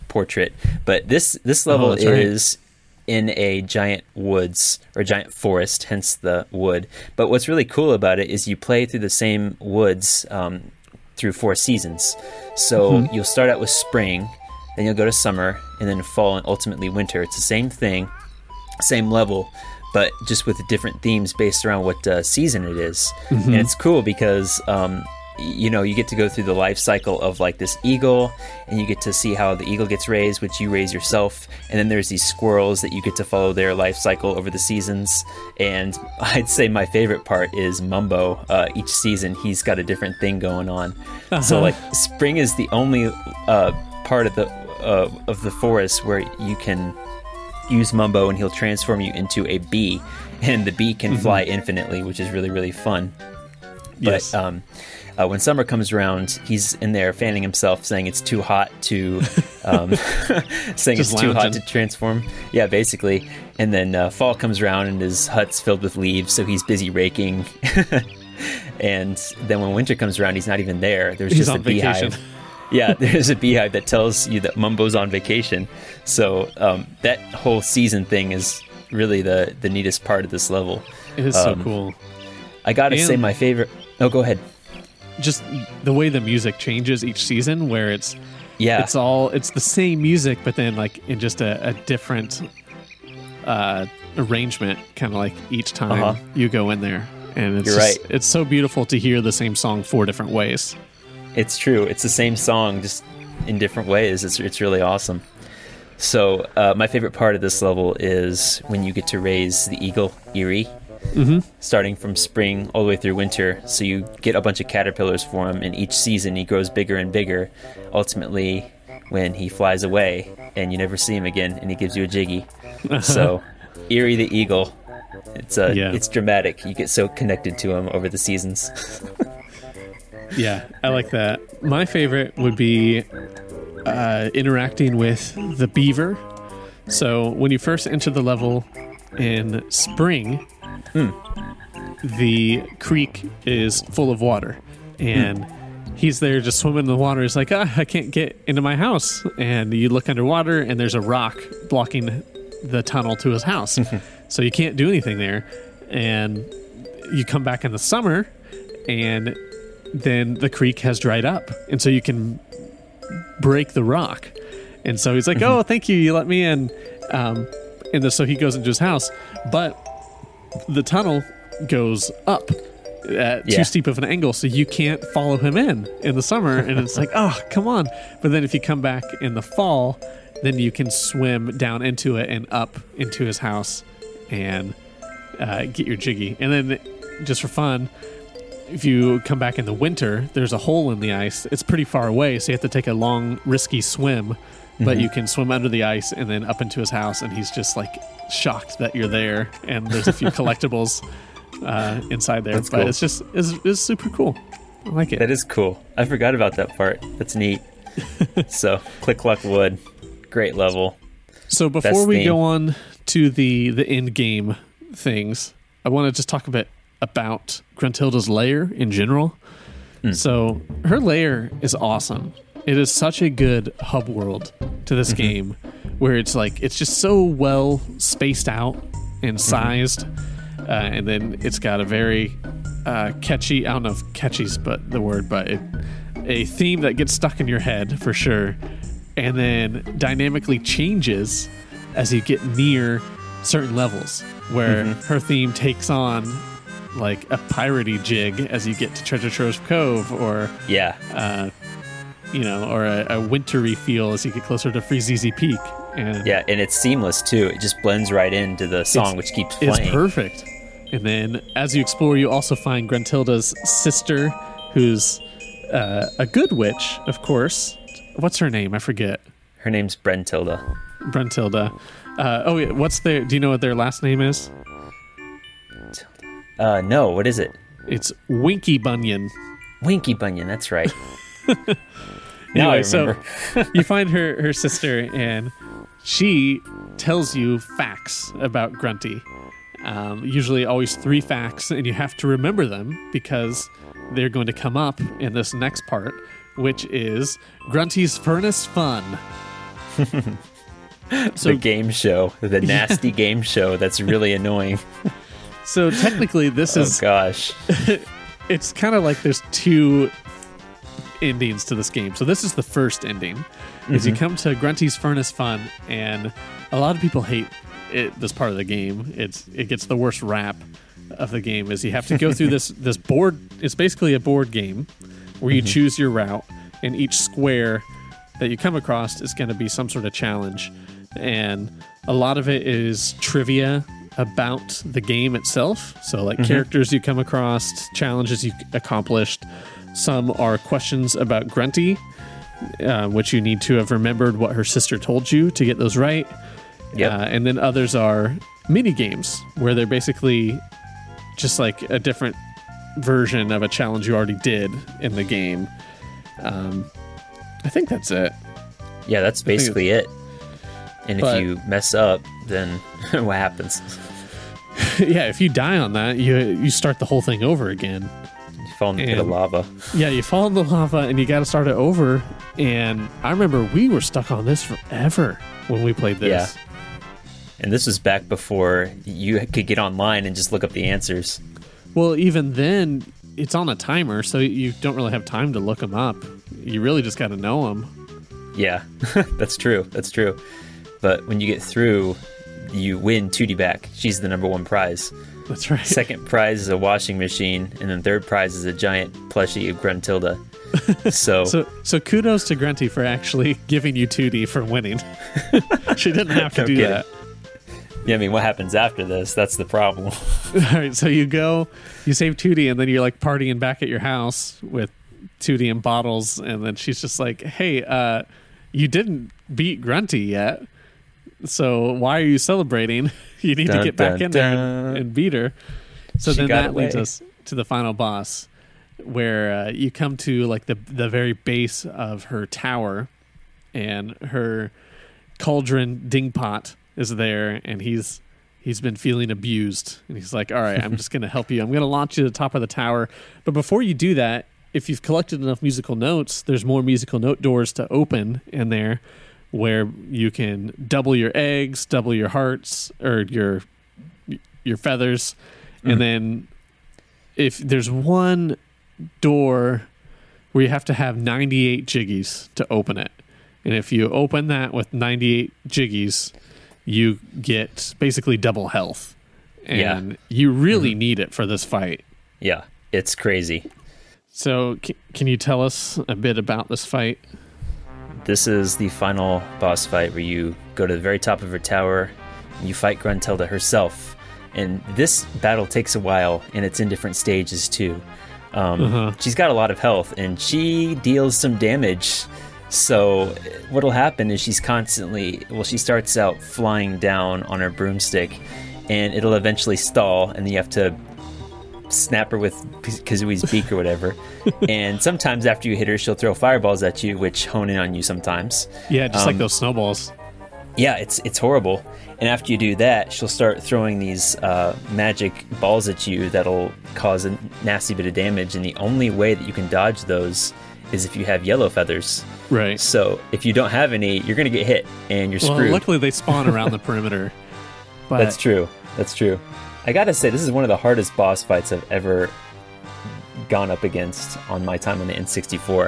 portrait. But this this level right. is in a giant woods or giant forest, hence the wood. But what's really cool about it is you play through the same woods um, through four seasons. So Mm-hmm. you'll start out with spring, then you'll go to summer, and then fall, and ultimately winter. It's the same thing same level, but just with different themes based around what uh, season it is. And it's cool because um, you know you get to go through the life cycle of like this eagle, and you get to see how the eagle gets raised, which you raise yourself, and then there's these squirrels that you get to follow their life cycle over the seasons. And I'd say my favorite part is Mumbo. Uh, each season he's got a different thing going on. So like spring is the only uh, part of the uh, of the forest where you can use Mumbo and he'll transform you into a bee, and the bee can fly infinitely, which is really really fun. But Yes. um, uh, when summer comes around, he's in there fanning himself, saying it's too hot to, um, saying Just it's too hot to transform. Yeah, basically. And then uh, fall comes around and his hut's filled with leaves, so he's busy raking. and then when winter comes around, he's not even there. There's He's just a vacation. beehive. Yeah, there's a beehive that tells you that Mumbo's on vacation. So um, that whole season thing is really the the neatest part of this level. It is so Um, cool. I gotta say, my favorite. Oh, go ahead. Just the way the music changes each season, where it's Yeah, it's all it's the same music, but then like in just a, a different uh, arrangement, kind of like each time Uh-huh. you go in there, and it's You're just- right. It's so beautiful to hear the same song four different ways. It's true. It's the same song, just in different ways. It's it's really awesome. So uh, my favorite part of this level is when you get to raise the eagle Eyrie, Mm-hmm. starting from spring all the way through winter. So you get a bunch of caterpillars for him, and each season he grows bigger and bigger. Ultimately, when he flies away and you never see him again, and he gives you a jiggy. so Eyrie the eagle, it's uh, Yeah. it's dramatic. You get so connected to him over the seasons. Yeah, I like that. My favorite would be uh, interacting with the beaver. So when you first enter the level in spring, the creek is full of water, and he's there just swimming in the water. He's like, ah, I can't get into my house, and you look underwater, and there's a rock blocking the tunnel to his house, so you can't do anything there. And you come back in the summer, and then the creek has dried up, and so you can break the rock. And so he's like, "Oh, thank you, you let me in." Um, and the, so he goes into his house, but the tunnel goes up at Yeah. too steep of an angle, so you can't follow him in in the summer. And it's like, "Oh, come on!" But then if you come back in the fall, then you can swim down into it and up into his house and uh, get your jiggy. And then just for fun, if you come back in the winter, there's a hole in the ice. It's pretty far away, so you have to take a long, risky swim. But you can swim under the ice and then up into his house, and he's just like shocked that you're there. And there's a few collectibles uh, inside there. That's but cool. it's just it's, it's super cool. I like it. That is cool. I forgot about that part. That's neat. so, Click Clock Wood, great level. So before Best we theme. go on to the the end game things, I want to just talk a bit about Gruntilda's lair in general. So her lair is awesome. It is such a good hub world to this game, where it's like it's just so well spaced out and sized, uh, and then it's got a very uh, catchy. I don't know if catchy's but the word, but it, a theme that gets stuck in your head for sure, and then dynamically changes as you get near certain levels, where her theme takes on like a piratey jig as you get to Treasure Trove Cove, or Yeah, uh, you know, or a, a wintry feel as you get closer to Freezeezy Peak. And yeah, and it's seamless too. It just blends right into the song, which keeps playing. it's perfect. And then as you explore, you also find Gruntilda's sister, who's uh, a good witch, of course. What's her name? I forget. Her name's Brentilda. Brentilda. Uh, oh, yeah. What's their? Do you know what their last name is? Uh, no, what is it? It's Winkybunion. Winky Bunyan. That's right. Anyway, so- you find her her sister and she tells you facts about grunty um, usually always three facts and you have to remember them because they're going to come up in this next part which is grunty's furnace fun so the game show, the nasty game show. That's really annoying. So technically this oh, is. oh gosh. it's kind of like there's two endings to this game. So this is the first ending. Is you mm-hmm. come to Grunty's Furnace Fun, and a lot of people hate it, this part of the game. It's it gets the worst rap of the game is you have to go through this this board. It's basically a board game where you mm-hmm. choose your route, and each square that you come across is going to be some sort of challenge, and a lot of it is trivia about the game itself. So like characters you come across, challenges you accomplished. Some are questions about Grunty, uh, which you need to have remembered what her sister told you to get those right. Yep. Uh, and then others are mini games where they're basically just like a different version of a challenge you already did in the game. Um, I think that's it. Yeah, that's basically it. And if you mess up, then what happens? yeah, if you die on that, you you start the whole thing over again. You fall in the pit of lava. Yeah, you fall in the lava and you got to start it over. And I remember we were stuck on this forever when we played this. Yeah. And this was back before you could get online and just look up the answers. Well, even then, it's on a timer, so you don't really have time to look them up. You really just got to know them. Yeah, that's true. That's true. But when you get through, you win Tooty back. She's the number one prize. That's right. Second prize is a washing machine, and then third prize is a giant plushie of Gruntilda. So, So, so kudos to Grunty for actually giving you Tooty for winning. she didn't have to No do kidding. that. yeah, I mean, what happens after this? That's the problem. All right, so you go, you save Tooty, and then you're like partying back at your house with Tooty and bottles, and then she's just like, "Hey, uh, you didn't beat Grunty yet, so why are you celebrating? You need to Dun, get back dun, in there and, and beat her." So She then that leads us to the final boss, where uh, you come to like the the very base of her tower, and her cauldron dingpot is there, and he's he's been feeling abused, and he's like, "All right, I'm just going to help you. I'm going to launch you to the top of the tower." But before you do that, if you've collected enough musical notes, there's more musical note doors to open in there, where you can double your eggs, double your hearts, or your your feathers, and mm-hmm. then if there's one door where you have to have 98 jiggies to open it. And if you open that with 98 jiggies, you get basically double health. Yeah. And you really mm-hmm. need it for this fight. yeah, it's crazy. So, c- can you tell us a bit about this fight? This is the final boss fight where you go to the very top of her tower, and you fight Gruntilda herself. And this battle takes a while, and it's in different stages too. Um, Uh-huh. She's got a lot of health, and she deals some damage. So, what'll happen is she's constantly, well, she starts out flying down on her broomstick, and it'll eventually stall, and then you have to snap her with Kazooie's beak or whatever. and sometimes after you hit her, she'll throw fireballs at you, which hone in on you sometimes. Yeah, just like Um, those snowballs. Yeah, it's it's horrible. And after you do that, she'll start throwing these uh, magic balls at you that'll cause a nasty bit of damage. And the only way that you can dodge those is if you have yellow feathers. Right. So if you don't have any, you're gonna get hit and you're Well, screwed. luckily they spawn around the perimeter. But That's true. That's true. I gotta say, this is one of the hardest boss fights I've ever gone up against on my time on the N64.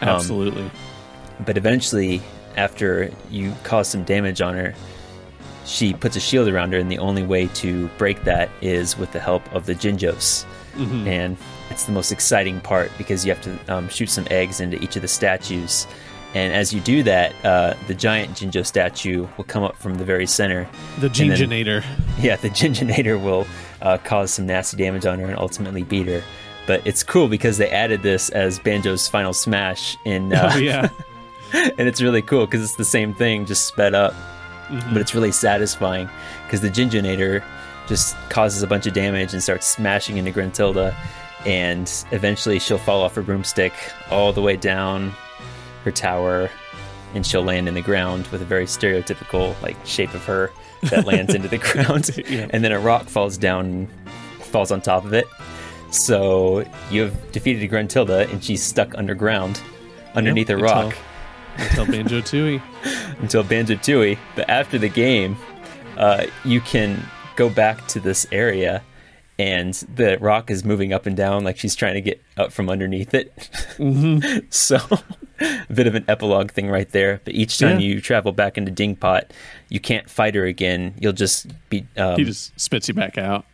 Um, absolutely. but eventually, after you cause some damage on her, she puts a shield around her, and the only way to break that is with the help of the Jinjos. Mhm. And it's the most exciting part because you have to um, shoot some eggs into each of the statues. And as you do that, uh, the giant Jinjo statue will come up from the very center. the Jinjinator. Yeah, the Jinjinator will uh, cause some nasty damage on her and ultimately beat her. But it's cool because they added this as Banjo's final smash in, uh, oh, yeah. and it's really cool because it's the same thing, just sped up. Mhm. But it's really satisfying because the Jinjinator just causes a bunch of damage and starts smashing into Gruntilda, and eventually she'll fall off her broomstick all the way down her tower, and she'll land in the ground with a very stereotypical like shape of her that lands into the ground, Yeah. and then a rock falls down, and falls on top of it. So you have defeated Gruntilda, and she's stuck underground, underneath Yep, a rock Until, until Banjo Tooie. until Banjo Tooie. But after the game, uh, you can go back to this area, and the rock is moving up and down like she's trying to get up from underneath it. Mm-hmm. so bit of an epilogue thing right there. But each time Yeah. you travel back into Dingpot, you can't fight her again. You'll just be. Um, he just spits you back out.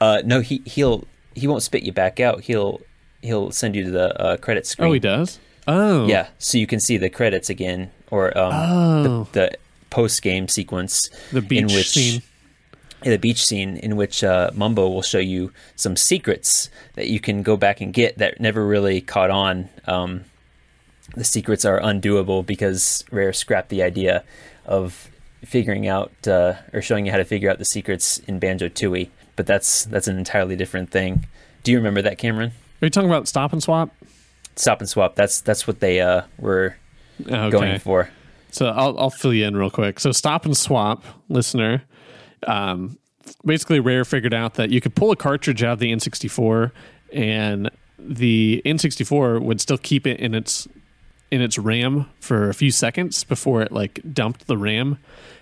uh, no, he he'll he won't spit you back out. He'll he'll send you to the uh, credit screen. Oh, he does. Oh, Yeah, so you can see the credits again, or um, Oh, the, the post game sequence the beach in which scene. in the beach scene in which uh, Mumbo will show you some secrets that you can go back and get that never really caught on. Um, the secrets are undoable because Rare scrapped the idea of figuring out uh, or showing you how to figure out the secrets in Banjo Tooie, but that's that's an entirely different thing. Do you remember that, Cameron? Are you talking about stop and swap? Stop and swap. That's that's what they uh, were Okay. going for. So I'll I'll fill you in real quick. So stop and swap, listener. Um, basically, Rare figured out that you could pull a cartridge out of the N64, and the N64 would still keep it in its in its RAM for a few seconds before it like dumped the RAM.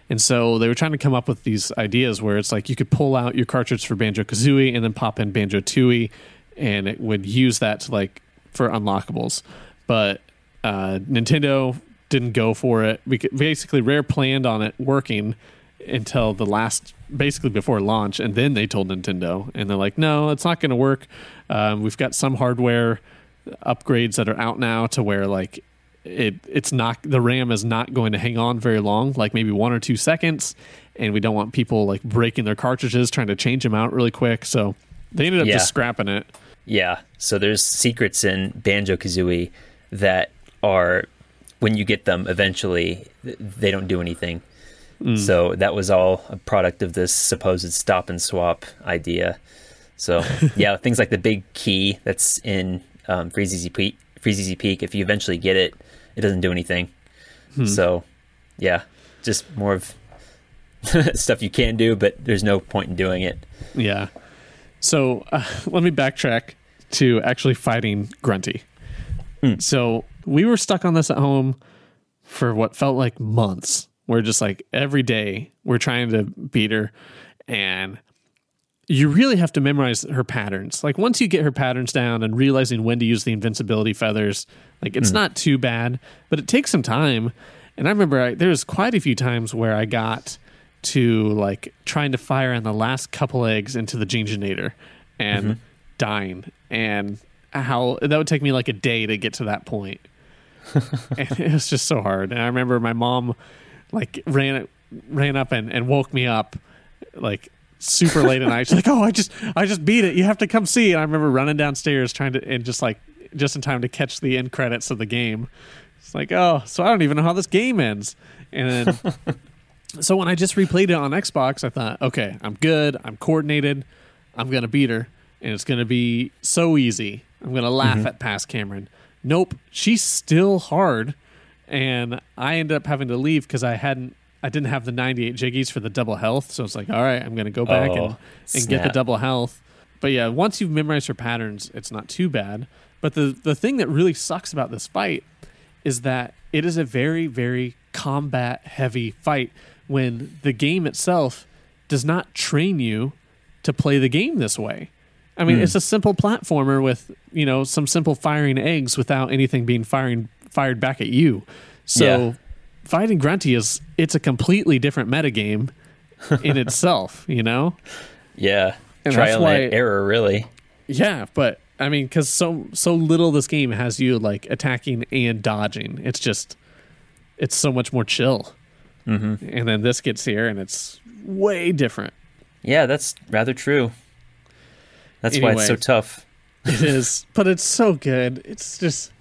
And so they were trying to come up with these ideas where it's like you could pull out your cartridge for Banjo Kazooie and then pop in Banjo Tooie, and it would use that to like for unlockables. But uh, Nintendo didn't go for it. We could, basically, Rare planned on it working until the last, basically before launch, and then they told Nintendo, and they're like, "No, it's not going to work. Um, we've got some hardware upgrades that are out now to where like it it's not the RAM is not going to hang on very long, like maybe one or two seconds, and we don't want people like breaking their cartridges trying to change them out really quick. So they ended up Yeah. just scrapping it. Yeah. So there's secrets in Banjo Kazooie that are, when you get them eventually, they don't do anything. So that was all a product of this supposed stop and swap idea. So yeah, things like the big key that's in um, Freezeezy Peak. Freezeezy Peak. If you eventually get it, it doesn't do anything. So yeah, just more of stuff you can do, but there's no point in doing it. Yeah. So uh, let me backtrack to actually fighting Grunty. So we were stuck on this at home for what felt like months. We're just like every day we're trying to beat her, and you really have to memorize her patterns. Like once you get her patterns down and realizing when to use the invincibility feathers, like it's hmm. not too bad, but it takes some time. And I remember I, there was quite a few times where I got to like trying to fire on the last couple eggs into the Jinjonator and mm-hmm. dying, and how that would take me like a day to get to that point. and it was just so hard. And I remember my mom like ran ran up and, and woke me up like super late at night. She's like, "Oh, I just I just beat it. You have to come see." And I remember running downstairs trying to and just like just in time to catch the end credits of the game. It's like, "Oh, so I don't even know how this game ends." And then so when I just replayed it on Xbox, I thought, "Okay, I'm good. I'm coordinated. I'm going to beat her and it's going to be so easy. I'm going to laugh mm-hmm. at past Cameron." Nope, she's still hard and I ended up having to leave because I hadn't, I didn't have the 98 jiggies for the double health. So it's like, all right, I'm going to go back Oh, and, and get the double health. But yeah, once you've memorized her patterns, it's not too bad. But the the thing that really sucks about this fight is that it is a very very combat heavy fight when the game itself does not train you to play the game this way. I mean, it's hmm. a simple platformer with you know some simple firing eggs without anything being firing fired back at you. So Yeah. Fighting Grunty is it's a completely different metagame in itself. You know. Yeah. And Trial why- and error, really. Yeah, but I mean, because so so little this game has you like attacking and dodging. It's just it's so much more chill. Mm-hmm. And then this gets here, and it's way different. Yeah, that's rather true. That's why it's so tough. It is, but it's so good. It's just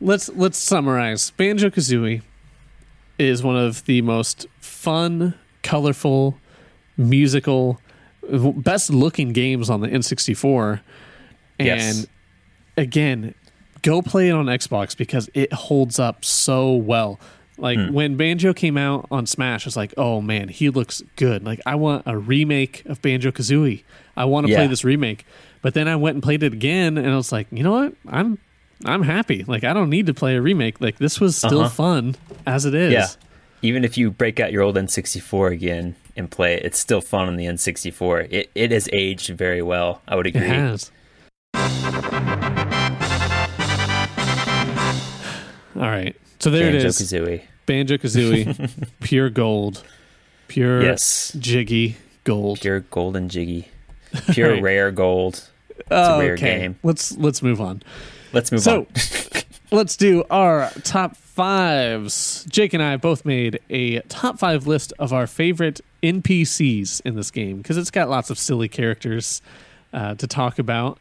let's let's summarize. Banjo Kazooie is one of the most fun, colorful, musical, best looking games on the N64. And Yes. again, go play it on Xbox because it holds up so well. Like hmm. when Banjo came out on Smash, it's like, oh man, he looks good. Like I want a remake of Banjo Kazooie. I want to play this remake. But then I went and played it again, and I was like, you know what? I'm I'm happy. Like I don't need to play a remake. Like this was still Uh-huh. fun as it is. Yeah. Even if you break out your old N64 again and play it, it's still fun on the N64. It it has aged very well. I would agree. It has. All right. So there Banjo it is. Kazooie. Banjo Kazooie, pure gold, pure Yes. jiggy gold. Pure golden jiggy. Pure Right. rare gold. oh, a rare okay. game. Let's let's move on. Let's move on. So on. let's do our top fives. Jake and I both made a top five list of our favorite NPCs in this game because it's got lots of silly characters uh, to talk about.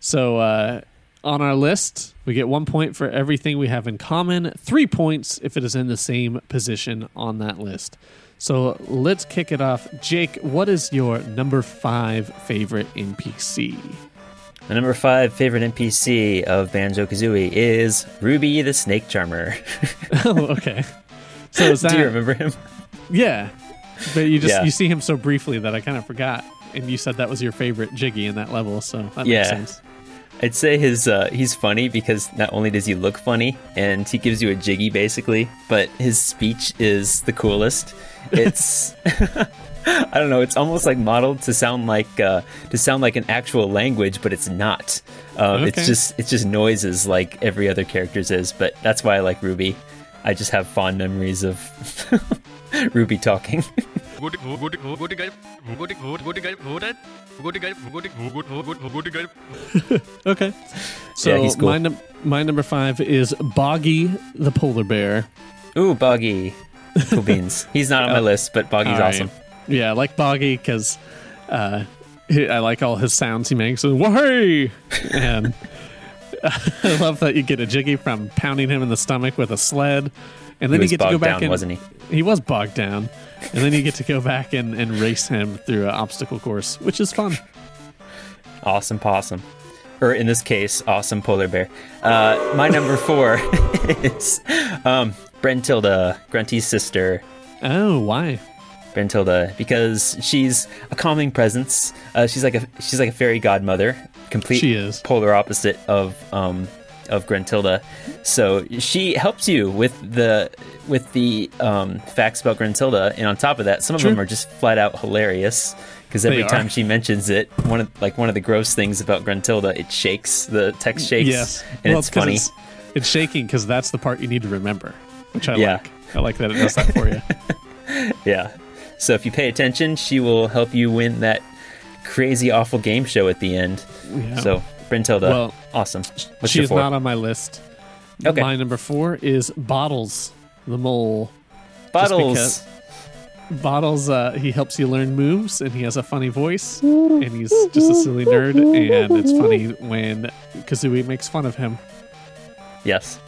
So uh, on our list, we get one point for everything we have in common, three points if it is in the same position on that list. So let's kick it off. Jake, what is your number five favorite NPC? The number five favorite NPC of Banjo Kazooie is Rubee the Snake Charmer. oh, okay. So is that Do you remember him? Yeah, but you just Yeah. you see him so briefly that I kind of forgot. And you said that was your favorite Jiggy in that level, so that makes Yeah. sense. I'd say his uh, he's funny because not only does he look funny and he gives you a jiggy basically, but his speech is the coolest. It's I don't know. It's almost like modeled to sound like uh, to sound like an actual language, but it's not. Um, Okay. It's just it's just noises like every other character's is. But that's why I like Rubee. I just have fond memories of Rubee talking. Okay. So he's cool. my num- my number five is Boggy the polar bear. Ooh, Boggy, cool beans. He's not on my list, but Boggy's right. awesome. Yeah, I like Boggy because uh, I like all his sounds he makes. And Wahey! And I love that you get a Jiggy from pounding him in the stomach with a sled. And then He you get to go back down, and wasn't he? He was bogged down. And then you get to go back and, and race him through an obstacle course, which is fun. Awesome possum. Or in this case, awesome polar bear. Uh, my number four is um, Brentilda, Grunty's sister. Oh, why? Brentilda, because she's a calming presence. Uh, she's like a she's like a fairy godmother, complete She is. polar opposite of um, of Gruntilda. So she helps you with the with the um, facts about Gruntilda, and on top of that, some of True. them are just flat out hilarious. Because every time she mentions it, one of like one of the gross things about Gruntilda, it shakes. The text shakes, Yes. and well, it's funny. It's, it's shaking because that's the part you need to remember, which I Yeah. like. I like that it does that for you. Yeah. So if you pay attention, she will help you win that crazy, awful game show at the end. Yeah. So Brentilda, Well, awesome. What's she is not on my list. Okay. My number four is Bottles, the mole. Bottles. Bottles, uh, he helps you learn moves, and he has a funny voice, and he's just a silly nerd, and it's funny when Kazooie makes fun of him. Yes,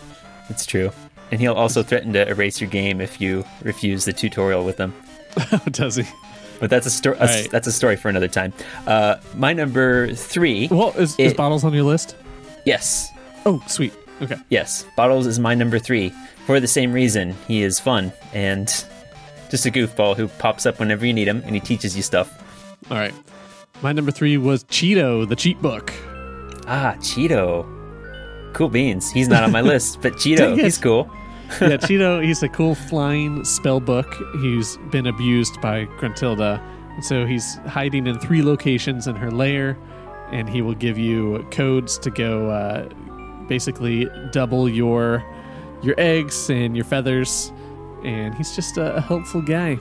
it's true. And he'll also threaten to erase your game if you refuse the tutorial with him. Does he? But that's a story. right. That's a story for another time. Uh, my number three. Well, is, is It- Bottles on your list? Yes, Oh, sweet. Okay. yes. Bottles is my number three for the same reason. He is fun and just a goofball who pops up whenever you need him, and he teaches you stuff. All right. My number three was Cheato, the cheat book. Ah, Cheato. Cool beans. He's not on my list, but Cheato, he's cool. Yeah, Cheato, he's a cool flying spell book. He's been abused by Gruntilda. And so he's hiding in three locations in her lair, and he will give you codes to go uh, basically double your your eggs and your feathers. And he's just a, a helpful guy.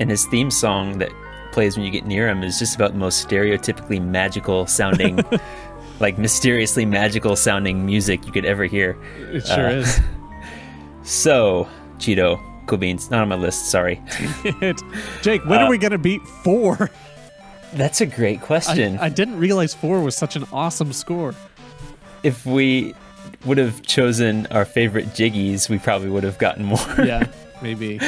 And his theme song that plays when you get near him is just about the most stereotypically magical sounding, like mysteriously magical sounding music you could ever hear. It sure Uh, is. So, Cheato, cool beans, not on my list, sorry. Jake, when uh, are we going to beat four? That's a great question. I, I didn't realize four was such an awesome score. if we would have chosen our favorite jiggies, we probably would have gotten more. Yeah, maybe.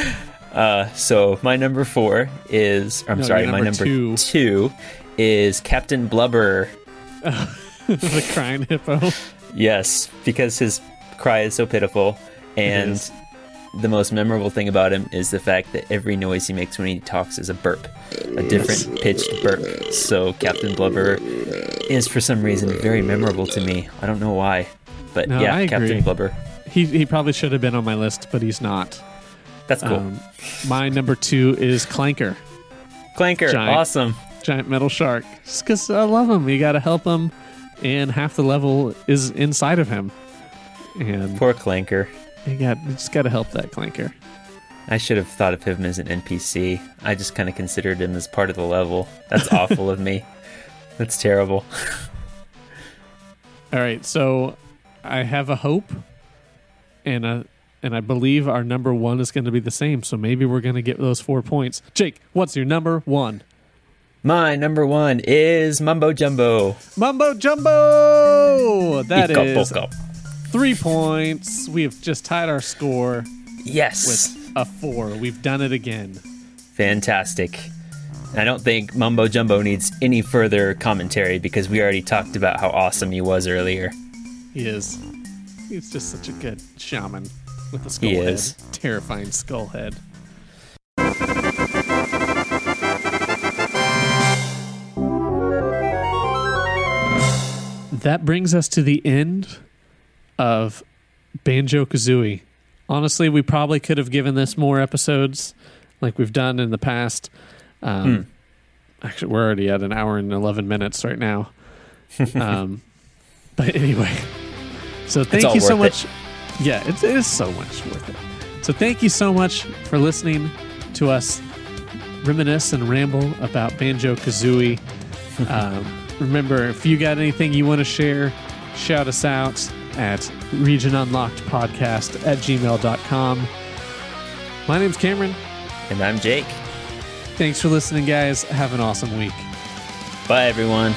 Uh, so my number four is, I'm No, sorry, your my number number two. two is Captain Blubber. the crying hippo. Yes, because his cry is so pitiful, and the most memorable thing about him is the fact that every noise he makes when he talks is a burp, a different pitched burp. So Captain Blubber is for some reason very memorable to me. I don't know why, but No, yeah, I agree. Captain Blubber. He he probably should have been on my list, but he's not. That's cool. Um, my number two is Clanker, Clanker, giant. awesome. giant metal shark. Just because I love him, you got to help him, and half the level is inside of him. and Poor Clanker. You got you just got to help that clanker. I should have thought of him as an NPC. I just kind of considered him as part of the level. That's awful of me. That's terrible. All right, so I have a hope, and a, and I believe our number one is going to be the same. So maybe we're going to get those four points. Jake, what's your number one? My number one is Mumbo Jumbo. Mumbo Jumbo. That is. Three points. We have just tied our score Yes. with a four. We've done it again. Fantastic. I don't think Mumbo Jumbo needs any further commentary because we already talked about how awesome he was earlier. He is. He's just such a good shaman with a skull He head. is. Terrifying skull head. That brings us to the end of Banjo Kazooie. Honestly, we probably could have given this more episodes like we've done in the past. Um, Actually, we're already at an hour and 11 minutes right now. um, but anyway, so thank you so much. Yeah, it's, it is so much worth it. So thank you so much for listening to us reminisce and ramble about Banjo Kazooie. um, remember, if you got anything you want to share, shout us out at Region Unlocked Podcast at gmail.com. My name's Cameron. And I'm Jake. Thanks for listening, guys. Have an awesome week. Bye, everyone.